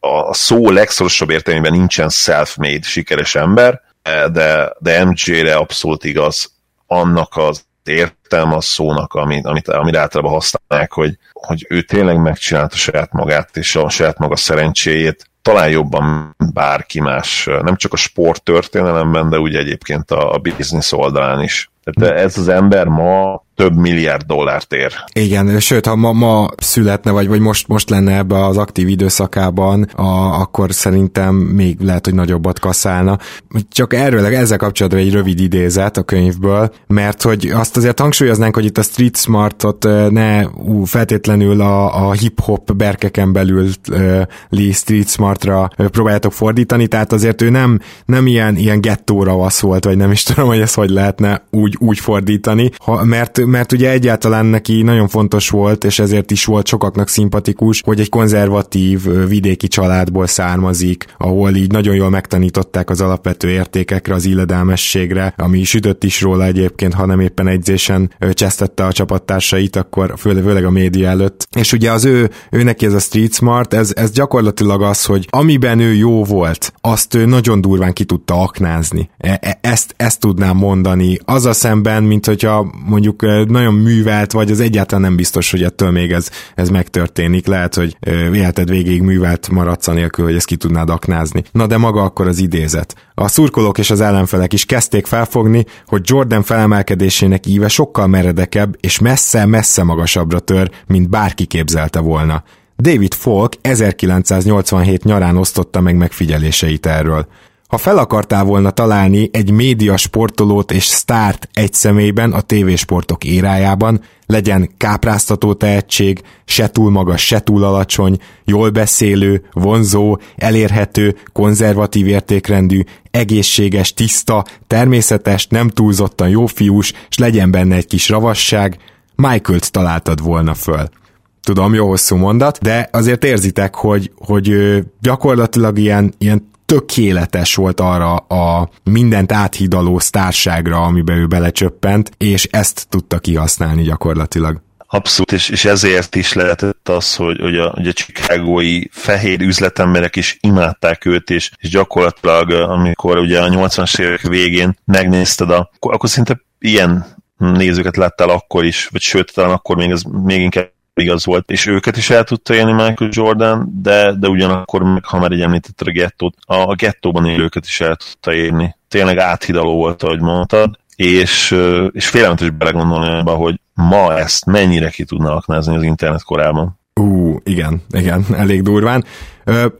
a szó legszorosabb értelmében nincsen self-made sikeres ember, de, de MJ-re abszolút igaz annak az értelme a szónak, amit, amit, amit általában használják, hogy, hogy ő tényleg megcsinálta saját magát és a saját maga szerencséjét, talán jobban bárki más, nem csak a sport történelemben, de úgy egyébként a, a business oldalán is. Tehát ez az ember ma több milliárd dollárt ér. Igen, sőt, ha ma, ma születne, vagy, vagy most, most lenne ebbe az aktív időszakában, a, akkor szerintem még lehet, hogy nagyobbat kaszálna. Csak erről, ezzel kapcsolatban egy rövid idézet a könyvből, mert hogy azt azért hangsúlyoznánk, hogy itt a Street Smartot ne ú, feltétlenül a, a hip-hop berkeken belül Lee Street Smartra próbáljátok fordítani, tehát azért ő nem, nem ilyen, ilyen gettóra vasz volt, vagy nem is tudom, hogy ezt hogy lehetne úgy, úgy fordítani, ha, mert mert ugye egyáltalán neki nagyon fontos volt, és ezért is volt sokaknak szimpatikus, hogy egy konzervatív vidéki családból származik, ahol így nagyon jól megtanították az alapvető értékekre, az illedelmességre, ami sütött is róla egyébként, hanem éppen egyzésen csesztette a csapattársait, akkor főleg a média előtt. És ugye az ő, ő neki ez a street smart, ez, ez gyakorlatilag az, hogy amiben ő jó volt, azt ő nagyon durván ki tudta aknázni. E, e, ezt, ezt tudnám mondani. Az a szemben, mint hogyha mondjuk nagyon művelt vagy, az egyáltalán nem biztos, hogy ettől még ez, ez megtörténik. Lehet, hogy életed végéig művelt maradsz anélkül, hogy ezt ki tudnád aknázni. Na de maga akkor az idézet. A szurkolók és az ellenfelek is kezdték felfogni, hogy Jordan felemelkedésének íve sokkal meredekebb és messze-messze magasabbra tör, mint bárki képzelte volna. David Falk 1987 nyarán osztotta meg megfigyeléseit erről. Ha fel akartál volna találni egy média sportolót és sztárt egy személyben a tévésportok érájában, legyen kápráztató tehetség, se túl magas, se túl alacsony, jól beszélő, vonzó, elérhető, konzervatív értékrendű, egészséges, tiszta, természetes, nem túlzottan jó fiús, és legyen benne egy kis ravasság, Michael-t találtad volna föl. Tudom, jó hosszú mondat, de azért érzitek, hogy, hogy gyakorlatilag ilyen, ilyen tökéletes volt arra a mindent áthidaló sztárságra, amiben ő belecsöppent, és ezt tudta kihasználni gyakorlatilag. Abszolút, és, és ezért is lehetett az, hogy, hogy a, hogy a chicagói fehér üzletemberek is imádták őt, és, és gyakorlatilag, amikor ugye a 80-as évek végén megnézted, a, akkor, akkor szinte ilyen nézőket láttál akkor is, vagy sőt, talán akkor még ez még inkább igaz volt, és őket is el tudta élni Michael Jordan, de, de ugyanakkor, meg, ha már egy említetted a gettót, a gettóban élőket is el tudta élni. Tényleg áthidaló volt, ahogy mondtad, és, és félelmetes belegondolni abba, hogy ma ezt mennyire ki tudna aknázni az internet korában. Ú, igen, igen, elég durván.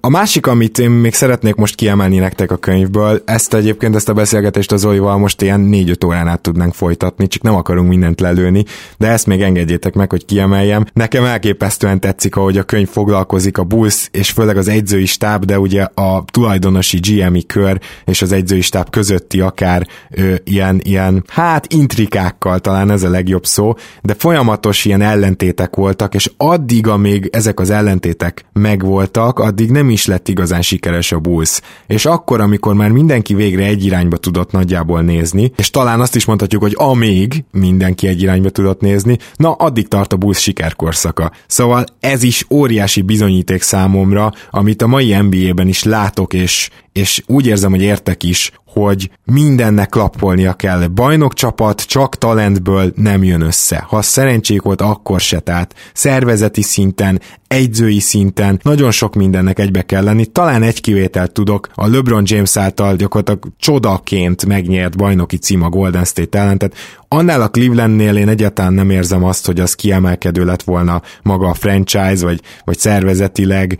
A másik, amit én még szeretnék most kiemelni nektek a könyvből, ezt egyébként, ezt a beszélgetést az Zolival most ilyen 4-5 órán át tudnánk folytatni, csak nem akarunk mindent lelőni, de ezt még engedjétek meg, hogy kiemeljem. Nekem elképesztően tetszik, ahogy a könyv foglalkozik a Bulls, és főleg az egyzői stáb, de ugye a tulajdonosi GMI kör és az egyzői stáb közötti akár ö, ilyen, ilyen, hát intrikákkal talán ez a legjobb szó, de folyamatos ilyen ellentétek voltak, és addig, amíg ezek az ellentétek megvoltak, addig nem is lett igazán sikeres a Bulls. És akkor, amikor már mindenki végre egy irányba tudott nagyjából nézni, és talán azt is mondhatjuk, hogy amíg mindenki egy irányba tudott nézni, na addig tart a Bulls sikerkorszaka. Szóval ez is óriási bizonyíték számomra, amit a mai NBA-ben is látok, és, és úgy érzem, hogy értek is, hogy mindennek klappolnia kell. Bajnok csapat csak talentből nem jön össze. Ha szerencsék volt, akkor se. Tehát szervezeti szinten, egyzői szinten nagyon sok mindennek egybe kell lenni. Talán egy kivételt tudok, a LeBron James által gyakorlatilag csodaként megnyert bajnoki cím a Golden State ellen, tehát annál a Clevelandnél én egyáltalán nem érzem azt, hogy az kiemelkedő lett volna maga a franchise, vagy, vagy szervezetileg.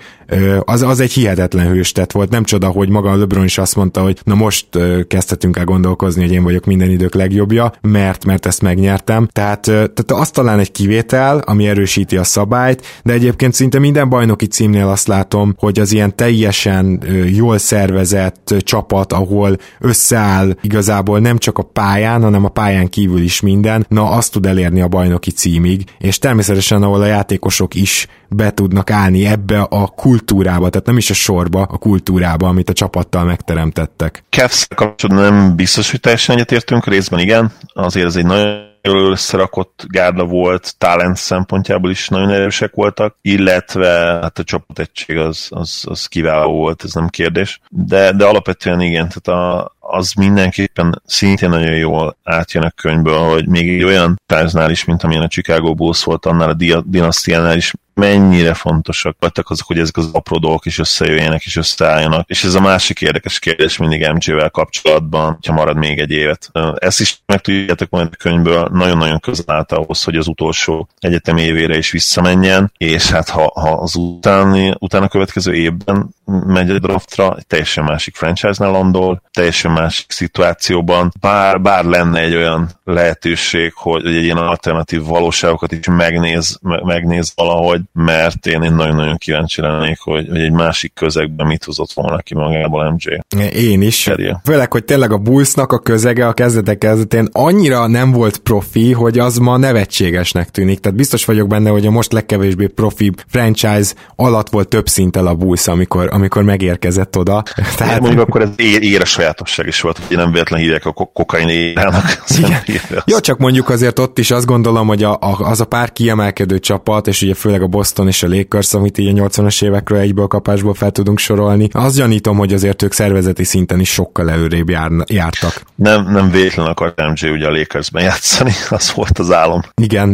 Az, az egy hihetetlen hőstet volt. Nem csoda, hogy maga a LeBron is azt mondta, hogy na most kezdhetünk el gondolkozni, hogy én vagyok minden idők legjobbja, mert, mert ezt megnyertem. Tehát, tehát az talán egy kivétel, ami erősíti a szabályt, de egyébként szinte minden bajnoki címnél azt látom, hogy az ilyen teljesen jól szervezett csapat, ahol összeáll igazából nem csak a pályán, hanem a pályán kívül is minden, na azt tud elérni a bajnoki címig, és természetesen ahol a játékosok is be tudnak állni ebbe a kultúrába, tehát nem is a sorba, a kultúrába, amit a csapattal megteremtettek. Cavs kapcsolatban nem biztos, hogy teljesen egyetértünk, részben igen, azért ez egy nagyon jól összerakott gárda volt, talent szempontjából is nagyon erősek voltak, illetve hát a csapategység az, az, az kiváló volt, ez nem kérdés. De, de alapvetően igen, tehát a, az mindenképpen szintén nagyon jól átjön a könyvből, hogy még egy olyan táznál is, mint amilyen a Chicago Bulls volt, annál a dinasztiánál is mennyire fontosak voltak azok, hogy ezek az apró dolgok is összejöjjenek és összeálljanak. És ez a másik érdekes kérdés mindig MJ-vel kapcsolatban, ha marad még egy évet. Ezt is meg tudjátok majd a könyvből, nagyon-nagyon közel állt ahhoz, hogy az utolsó egyetem évére is visszamenjen, és hát ha, ha az utáni, utána következő évben megy a draftra, egy teljesen másik franchise-nál landol, teljesen másik szituációban, bár, bár lenne egy olyan lehetőség, hogy egy ilyen alternatív valóságokat is megnéz, megnéz valahogy, mert én, én nagyon-nagyon kíváncsi lennék, hogy, hogy egy másik közegben mit hozott volna ki magából MJ. Én is. Kerje. Főleg, hogy tényleg a Bullsnak a közege a kezdetek kezdetén annyira nem volt profi, hogy az ma nevetségesnek tűnik. Tehát biztos vagyok benne, hogy a most legkevésbé profi franchise alatt volt több szinttel a Bulls, amikor, amikor megérkezett oda. Tehát... Mondjuk akkor ez ére sajátosság is volt, hogy nem véletlen hívják a kokain érának. Jó, csak mondjuk azért ott is azt gondolom, hogy a, a, az a pár kiemelkedő csapat, és ugye főleg a Boston és a Lakers, amit így a 80-as évekről egyből kapásból fel tudunk sorolni, azt gyanítom, hogy azért ők szervezeti szinten is sokkal előrébb jár, jártak. Nem, nem véletlen akart MJ ugye a Lakersben játszani, az volt az álom. Igen,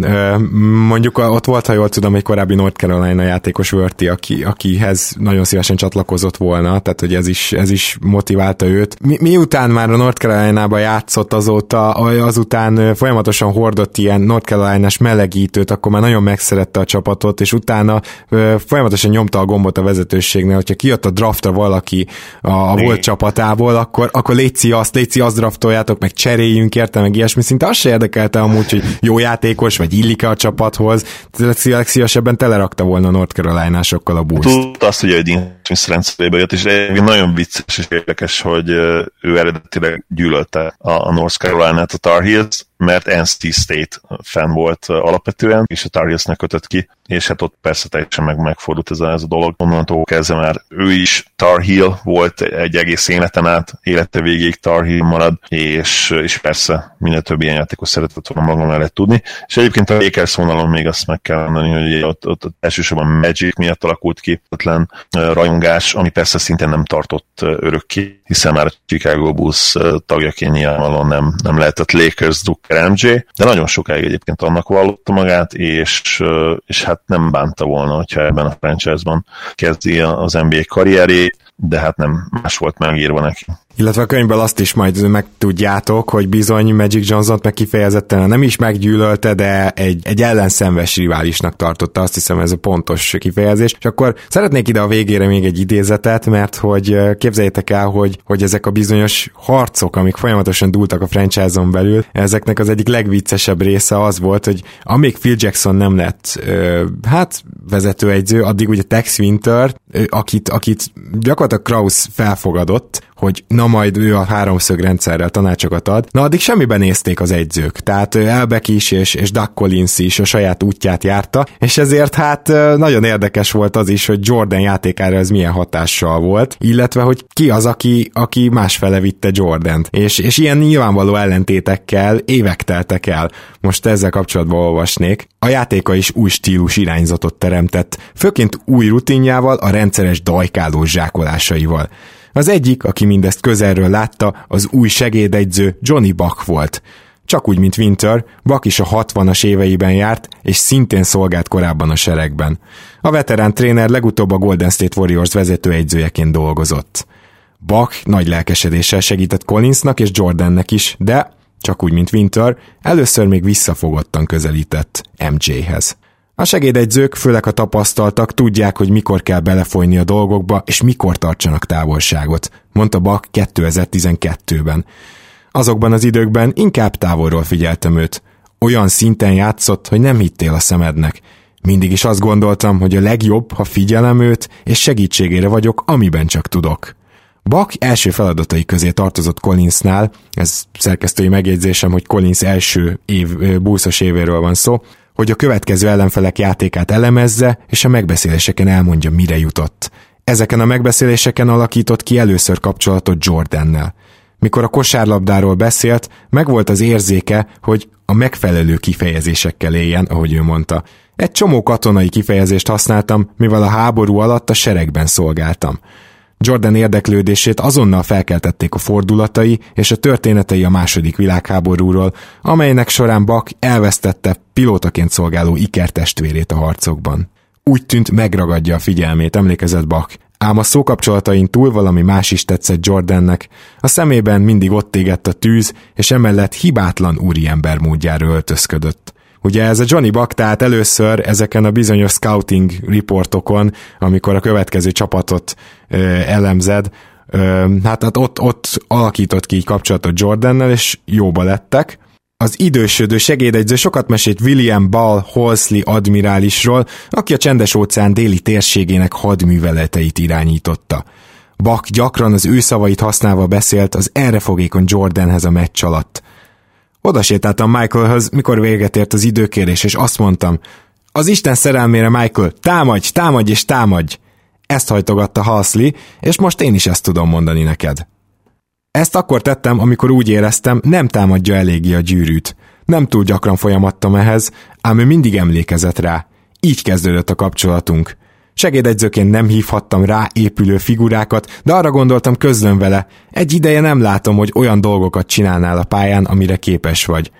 mondjuk ott volt, ha jól tudom, egy korábbi North Carolina játékos Vörti, aki, akihez nagyon szívesen csatlakozott volna, tehát hogy ez is, ez is motiválta őt. Mi, miután már a North Carolina-ba játszott azóta, azután folyamatosan hordott ilyen North Carolina-s melegítőt, akkor már nagyon megszerette a csapatot, és utána folyamatosan nyomta a gombot a vezetőségnél, hogyha kijött a draftra valaki a, a volt csapatából, akkor, akkor létszi azt, létszi azt draftoljátok, meg cseréljünk érte, meg ilyesmi, szinte azt se érdekelte amúgy, hogy jó játékos, vagy illik a csapathoz, legszívesebben telerakta volna a North Carolina-sokkal a boost. Tudta azt, hogy Dean Smith rendszerébe jött, és nagyon vicces és érdekes, hogy ő eredetileg gyűlölte a North Carolina-t, a Tar Heels, mert NC State fan volt alapvetően, és a Tar Heelsnek kötött ki, és hát ott persze teljesen meg, megfordult ez a, ez a dolog. Onnantól kezdve már ő is Tar Heel volt egy egész életen át, élete végéig Tar Heel marad, és, és persze minél több ilyen játékos szeretett volna maga mellett tudni. És egyébként a Lakers vonalon még azt meg kell mondani, hogy ott, ott, ott elsősorban Magic miatt alakult ki ötlen rajongás, ami persze szintén nem tartott örökké, hiszen már a Chicago Bulls tagjaként nyilvánvalóan nem, nem lehetett Lakers Drucker MJ, de nagyon sokáig egyébként annak vallotta magát, és, és hát nem bánta volna, hogyha ebben a franchise-ban kezdi az NBA karrierét, de hát nem más volt megírva neki. Illetve a könyvből azt is majd megtudjátok, hogy bizony Magic Johnson-t meg kifejezetten nem is meggyűlölte, de egy, egy ellenszenves riválisnak tartotta, azt hiszem ez a pontos kifejezés. És akkor szeretnék ide a végére még egy idézetet, mert hogy képzeljétek el, hogy, hogy ezek a bizonyos harcok, amik folyamatosan dúltak a franchise-on belül, ezeknek az egyik legviccesebb része az volt, hogy amíg Phil Jackson nem lett hát vezetőegyző, addig ugye Tex Winter, akit, akit gyakorlatilag Kraus felfogadott, hogy na majd ő a háromszög rendszerrel tanácsokat ad, na addig semmiben nézték az egyzők. Tehát Elbek is és, és Doug Collins is a saját útját járta, és ezért hát nagyon érdekes volt az is, hogy Jordan játékára ez milyen hatással volt, illetve hogy ki az, aki, aki másfele vitte Jordant. És, és ilyen nyilvánvaló ellentétekkel évek teltek el. Most ezzel kapcsolatban olvasnék. A játéka is új stílus irányzatot teremtett, főként új rutinjával, a rendszeres dajkálós zsákolásaival. Az egyik, aki mindezt közelről látta, az új segédegyző Johnny Buck volt. Csak úgy, mint Winter, Buck is a 60-as éveiben járt, és szintén szolgált korábban a seregben. A veterán tréner legutóbb a Golden State Warriors vezetőegyzőjeként dolgozott. Buck nagy lelkesedéssel segített Collinsnak és Jordannek is, de, csak úgy, mint Winter, először még visszafogottan közelített MJ-hez. A segédegyzők, főleg a tapasztaltak, tudják, hogy mikor kell belefolyni a dolgokba, és mikor tartsanak távolságot, mondta Bak 2012-ben. Azokban az időkben inkább távolról figyeltem őt. Olyan szinten játszott, hogy nem hittél a szemednek. Mindig is azt gondoltam, hogy a legjobb, ha figyelem őt, és segítségére vagyok, amiben csak tudok. Bak első feladatai közé tartozott Collinsnál, ez szerkesztői megjegyzésem, hogy Collins első év, búszos évéről van szó, hogy a következő ellenfelek játékát elemezze, és a megbeszéléseken elmondja, mire jutott. Ezeken a megbeszéléseken alakított ki először kapcsolatot Jordannel. Mikor a kosárlabdáról beszélt, megvolt az érzéke, hogy a megfelelő kifejezésekkel éljen, ahogy ő mondta. Egy csomó katonai kifejezést használtam, mivel a háború alatt a seregben szolgáltam. Jordan érdeklődését azonnal felkeltették a fordulatai és a történetei a második világháborúról, amelynek során Bak elvesztette pilótaként szolgáló ikertestvérét a harcokban. Úgy tűnt megragadja a figyelmét, emlékezett Bak, ám a szókapcsolatain túl valami más is tetszett Jordannek. A szemében mindig ott égett a tűz, és emellett hibátlan úriember módjára öltözködött. Ugye ez a Johnny Buck, tehát először ezeken a bizonyos scouting riportokon, amikor a következő csapatot ö, elemzed, ö, hát, hát ott, ott alakított ki kapcsolatot Jordannel, és jóba lettek. Az idősödő segédegyző sokat mesélt William Ball Halsley admirálisról, aki a csendes óceán déli térségének hadműveleteit irányította. Buck gyakran az ő szavait használva beszélt az errefogékony Jordanhez a meccs alatt. Oda sétáltam Michaelhoz, mikor véget ért az időkérés, és azt mondtam, az Isten szerelmére, Michael, támadj, támadj és támadj! Ezt hajtogatta Halsley, és most én is ezt tudom mondani neked. Ezt akkor tettem, amikor úgy éreztem, nem támadja eléggé a gyűrűt. Nem túl gyakran folyamattam ehhez, ám ő mindig emlékezett rá. Így kezdődött a kapcsolatunk. Segédegyzőként nem hívhattam rá épülő figurákat, de arra gondoltam közlöm vele. Egy ideje nem látom, hogy olyan dolgokat csinálnál a pályán, amire képes vagy.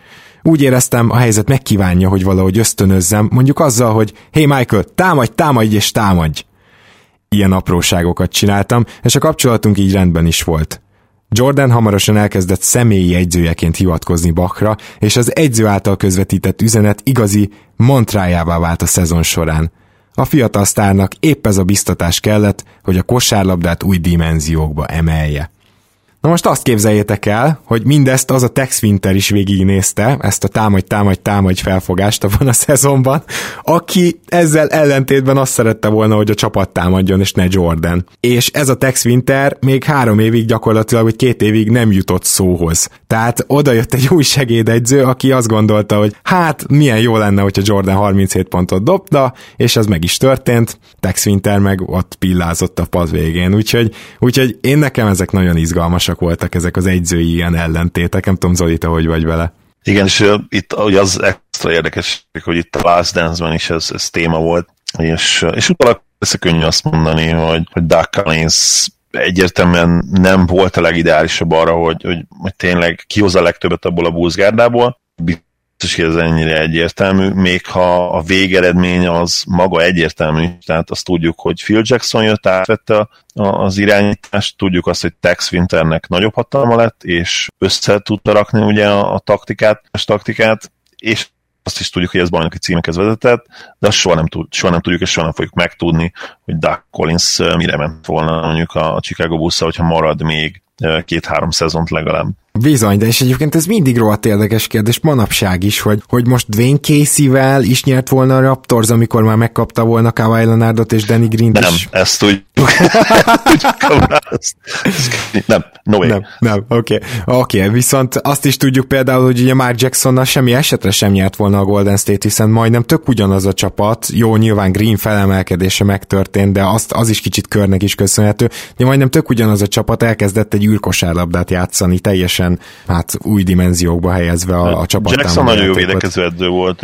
Úgy éreztem, a helyzet megkívánja, hogy valahogy ösztönözzem, mondjuk azzal, hogy hé hey Michael, támadj, támadj és támadj! Ilyen apróságokat csináltam, és a kapcsolatunk így rendben is volt. Jordan hamarosan elkezdett személyi egyzőjeként hivatkozni Bachra, és az egyző által közvetített üzenet igazi mantrájává vált a szezon során. A fiatal sztárnak épp ez a biztatás kellett, hogy a kosárlabdát új dimenziókba emelje. Na most azt képzeljétek el, hogy mindezt az a Tex Winter is végignézte, ezt a támadj, támadj, támadj felfogást abban a szezonban, aki ezzel ellentétben azt szerette volna, hogy a csapat támadjon, és ne Jordan. És ez a Tex Winter még három évig gyakorlatilag, vagy két évig nem jutott szóhoz. Tehát oda jött egy új segédegyző, aki azt gondolta, hogy hát milyen jó lenne, hogyha Jordan 37 pontot dobta, és ez meg is történt. Tex Winter meg ott pillázott a pad végén. Úgyhogy, úgyhogy én nekem ezek nagyon izgalmas izgalmasak voltak ezek az egyzői ilyen ellentétek. Nem tudom, Zoli, te hogy vagy vele. Igen, és itt ugye az extra érdekes, hogy itt a Last Dance-ben is ez, ez téma volt, és, és utána ez könnyű azt mondani, hogy, hogy Doug Collins egyértelműen nem volt a legideálisabb arra, hogy, hogy, hogy tényleg kihozza a legtöbbet abból a búzgárdából biztos, hogy ez ennyire egyértelmű, még ha a végeredmény az maga egyértelmű, tehát azt tudjuk, hogy Phil Jackson jött, átvette az irányítást, tudjuk azt, hogy Tex Winternek nagyobb hatalma lett, és össze tudta rakni ugye a, a taktikát, a taktikát, és azt is tudjuk, hogy ez bajnoki címekhez vezetett, de azt soha nem, tud, soha nem tudjuk, és soha nem fogjuk megtudni, hogy Doug Collins mire ment volna mondjuk a Chicago Bulls hogyha marad még két-három szezont legalább. Bizony, de és egyébként ez mindig rohadt érdekes kérdés, manapság is, hogy, hogy most Dwayne Casey-vel is nyert volna a Raptors, amikor már megkapta volna Kawhi Leonardot és Danny Green Nem, is. ezt tudjuk. nem, no way. Nem, nem, oké. Okay. Oké, okay, viszont azt is tudjuk például, hogy ugye Mark Jacksonnal semmi esetre sem nyert volna a Golden State, hiszen majdnem tök ugyanaz a csapat. Jó, nyilván Green felemelkedése megtörtént, de azt, az is kicsit körnek is köszönhető. De majdnem tök ugyanaz a csapat elkezdett egy űrkosárlabdát játszani, teljesen hát új dimenziókba helyezve a, a csapat. Jackson nagyon jó védekező edző volt.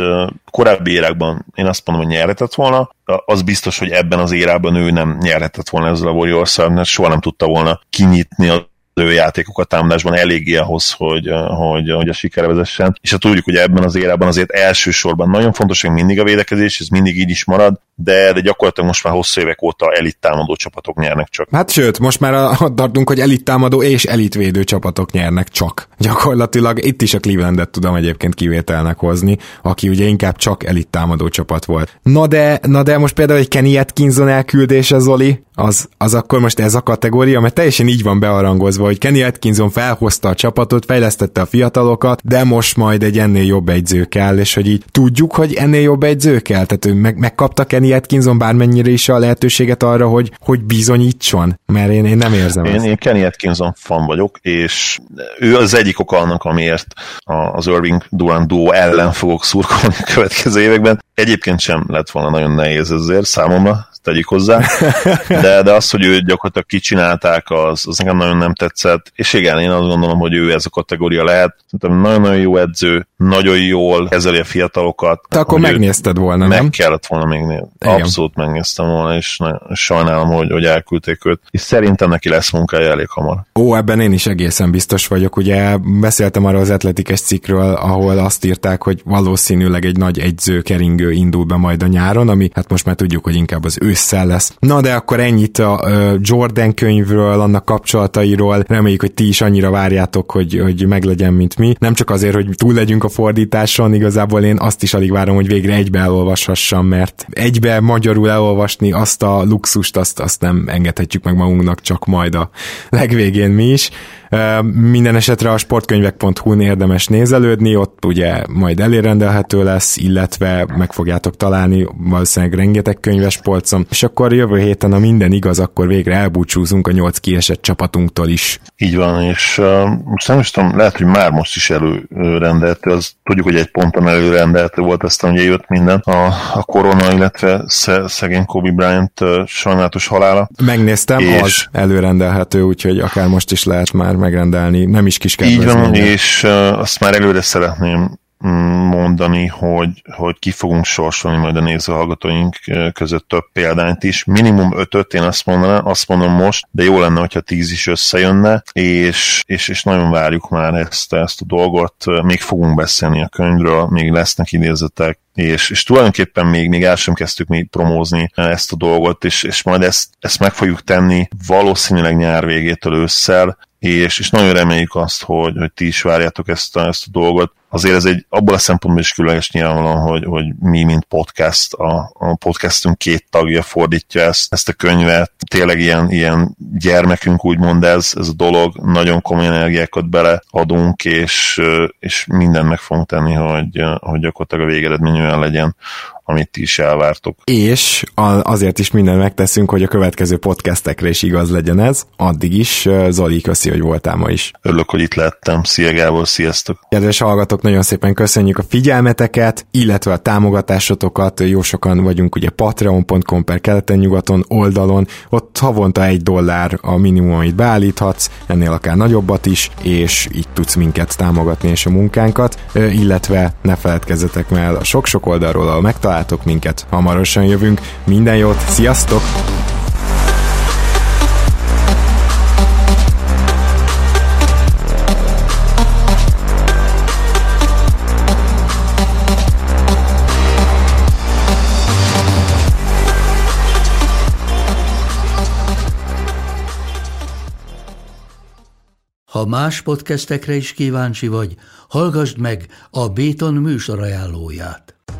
Korábbi érákban én azt mondom, hogy nyerhetett volna. Az biztos, hogy ebben az érában ő nem nyerhetett volna ezzel a warriors mert soha nem tudta volna kinyitni a játékokat támadásban eléggé ahhoz, hogy, hogy, hogy a sikere vezessen. És ha tudjuk, hogy ebben az érában azért elsősorban nagyon fontos, hogy mindig a védekezés, ez mindig így is marad, de, de gyakorlatilag most már hosszú évek óta elit támadó csapatok nyernek csak. Hát sőt, most már ott tartunk, hogy elit támadó és elitvédő csapatok nyernek csak. Gyakorlatilag itt is a Clevelandet tudom egyébként kivételnek hozni, aki ugye inkább csak elit támadó csapat volt. Na de, na de most például egy Kenny Atkinson elküldése, Zoli, az, az akkor most ez a kategória, mert teljesen így van bearangozva, hogy Kenny Atkinson felhozta a csapatot, fejlesztette a fiatalokat, de most majd egy ennél jobb egyző kell, és hogy így tudjuk, hogy ennél jobb egyző kell, tehát ő meg, megkapta Kenny Atkinson bármennyire is a lehetőséget arra, hogy, hogy bizonyítson, mert én, én nem érzem én, ezt. Én Kenny Atkinson fan vagyok, és ő az egyik oka annak, amiért az Irving Durant duo ellen fogok szurkolni a következő években. Egyébként sem lett volna nagyon nehéz ezért számomra, tegyük hozzá, de, de az, hogy ő gyakorlatilag kicsinálták, az, az nekem nagyon nem tetszett, és igen, én azt gondolom, hogy ő ez a kategória lehet. Szerintem nagyon-nagyon jó edző, nagyon jól kezeli a fiatalokat. Te akkor megnézted volna, meg nem? kellett volna még nézni. Abszolút megnéztem volna, és sajnálom, hogy, hogy elküldték őt. És szerintem neki lesz munkája elég hamar. Ó, ebben én is egészen biztos vagyok. Ugye beszéltem arra az atletikes cikkről, ahol azt írták, hogy valószínűleg egy nagy egyző keringő indul be majd a nyáron, ami hát most már tudjuk, hogy inkább az ősszel lesz. Na de akkor ennyit a Jordan könyvről, annak kapcsolatairól. Reméljük, hogy ti is annyira várjátok, hogy, hogy meglegyen, mint mi. Nem csak azért, hogy túl legyünk a fordításon, igazából én azt is alig várom, hogy végre egybe elolvashassam, mert egybe magyarul elolvasni azt a luxust, azt, azt nem engedhetjük meg magunknak, csak majd a legvégén mi is. Minden esetre a sportkönyvek.hu-n érdemes nézelődni, ott ugye majd elérendelhető lesz, illetve meg fogjátok találni valószínűleg rengeteg könyves polcon, és akkor jövő héten, a minden igaz, akkor végre elbúcsúzunk a nyolc kiesett csapatunktól is. Így van, és uh, nem is tudom, lehet, hogy már most is előrendelhető, az tudjuk, hogy egy ponton előrendelhető volt, aztán ugye jött minden, a, a korona, illetve szegény Kobe Bryant uh, sajnálatos halála. Megnéztem, és... az előrendelhető, úgyhogy akár most is lehet már megrendelni, nem is kis Így van, és azt már előre szeretném mondani, hogy, hogy ki fogunk sorsolni majd a nézőhallgatóink között több példányt is. Minimum ötöt, én azt, mondanám, azt mondom most, de jó lenne, hogyha tíz is összejönne, és, és, és nagyon várjuk már ezt, ezt a dolgot. Még fogunk beszélni a könyvről, még lesznek idézetek, és, és tulajdonképpen még, még el sem kezdtük még promózni ezt a dolgot, és, és majd ezt, ezt meg fogjuk tenni valószínűleg nyár végétől ősszel, és, és nagyon reméljük azt, hogy, hogy ti is várjátok ezt a, ezt a dolgot. Azért ez egy abból a szempontból is különleges nyilvánvalóan, hogy, hogy mi, mint podcast, a, a podcastünk két tagja fordítja ezt, ezt a könyvet. Tényleg ilyen, ilyen gyermekünk úgymond ez, ez a dolog, nagyon komoly energiákat beleadunk, és, és mindent meg fogunk tenni, hogy, hogy gyakorlatilag a végeredmény olyan legyen, amit ti is elvártok. És azért is mindent megteszünk, hogy a következő podcastekre is igaz legyen ez. Addig is, Zoli, köszi, hogy voltál ma is. Örülök, hogy itt lettem. Szia Gábor, sziasztok! Kedves hallgatók, nagyon szépen köszönjük a figyelmeteket, illetve a támogatásotokat. Jó sokan vagyunk ugye patreon.com per keleten-nyugaton oldalon. Ott havonta egy dollár a minimum, amit beállíthatsz, ennél akár nagyobbat is, és így tudsz minket támogatni és a munkánkat, illetve ne feledkezzetek el a sok-sok oldalról, ahol megtaláljátok találtok minket. Hamarosan jövünk. Minden jót, sziasztok! Ha más podcastekre is kíváncsi vagy, hallgassd meg a Béton műsor ajánlóját.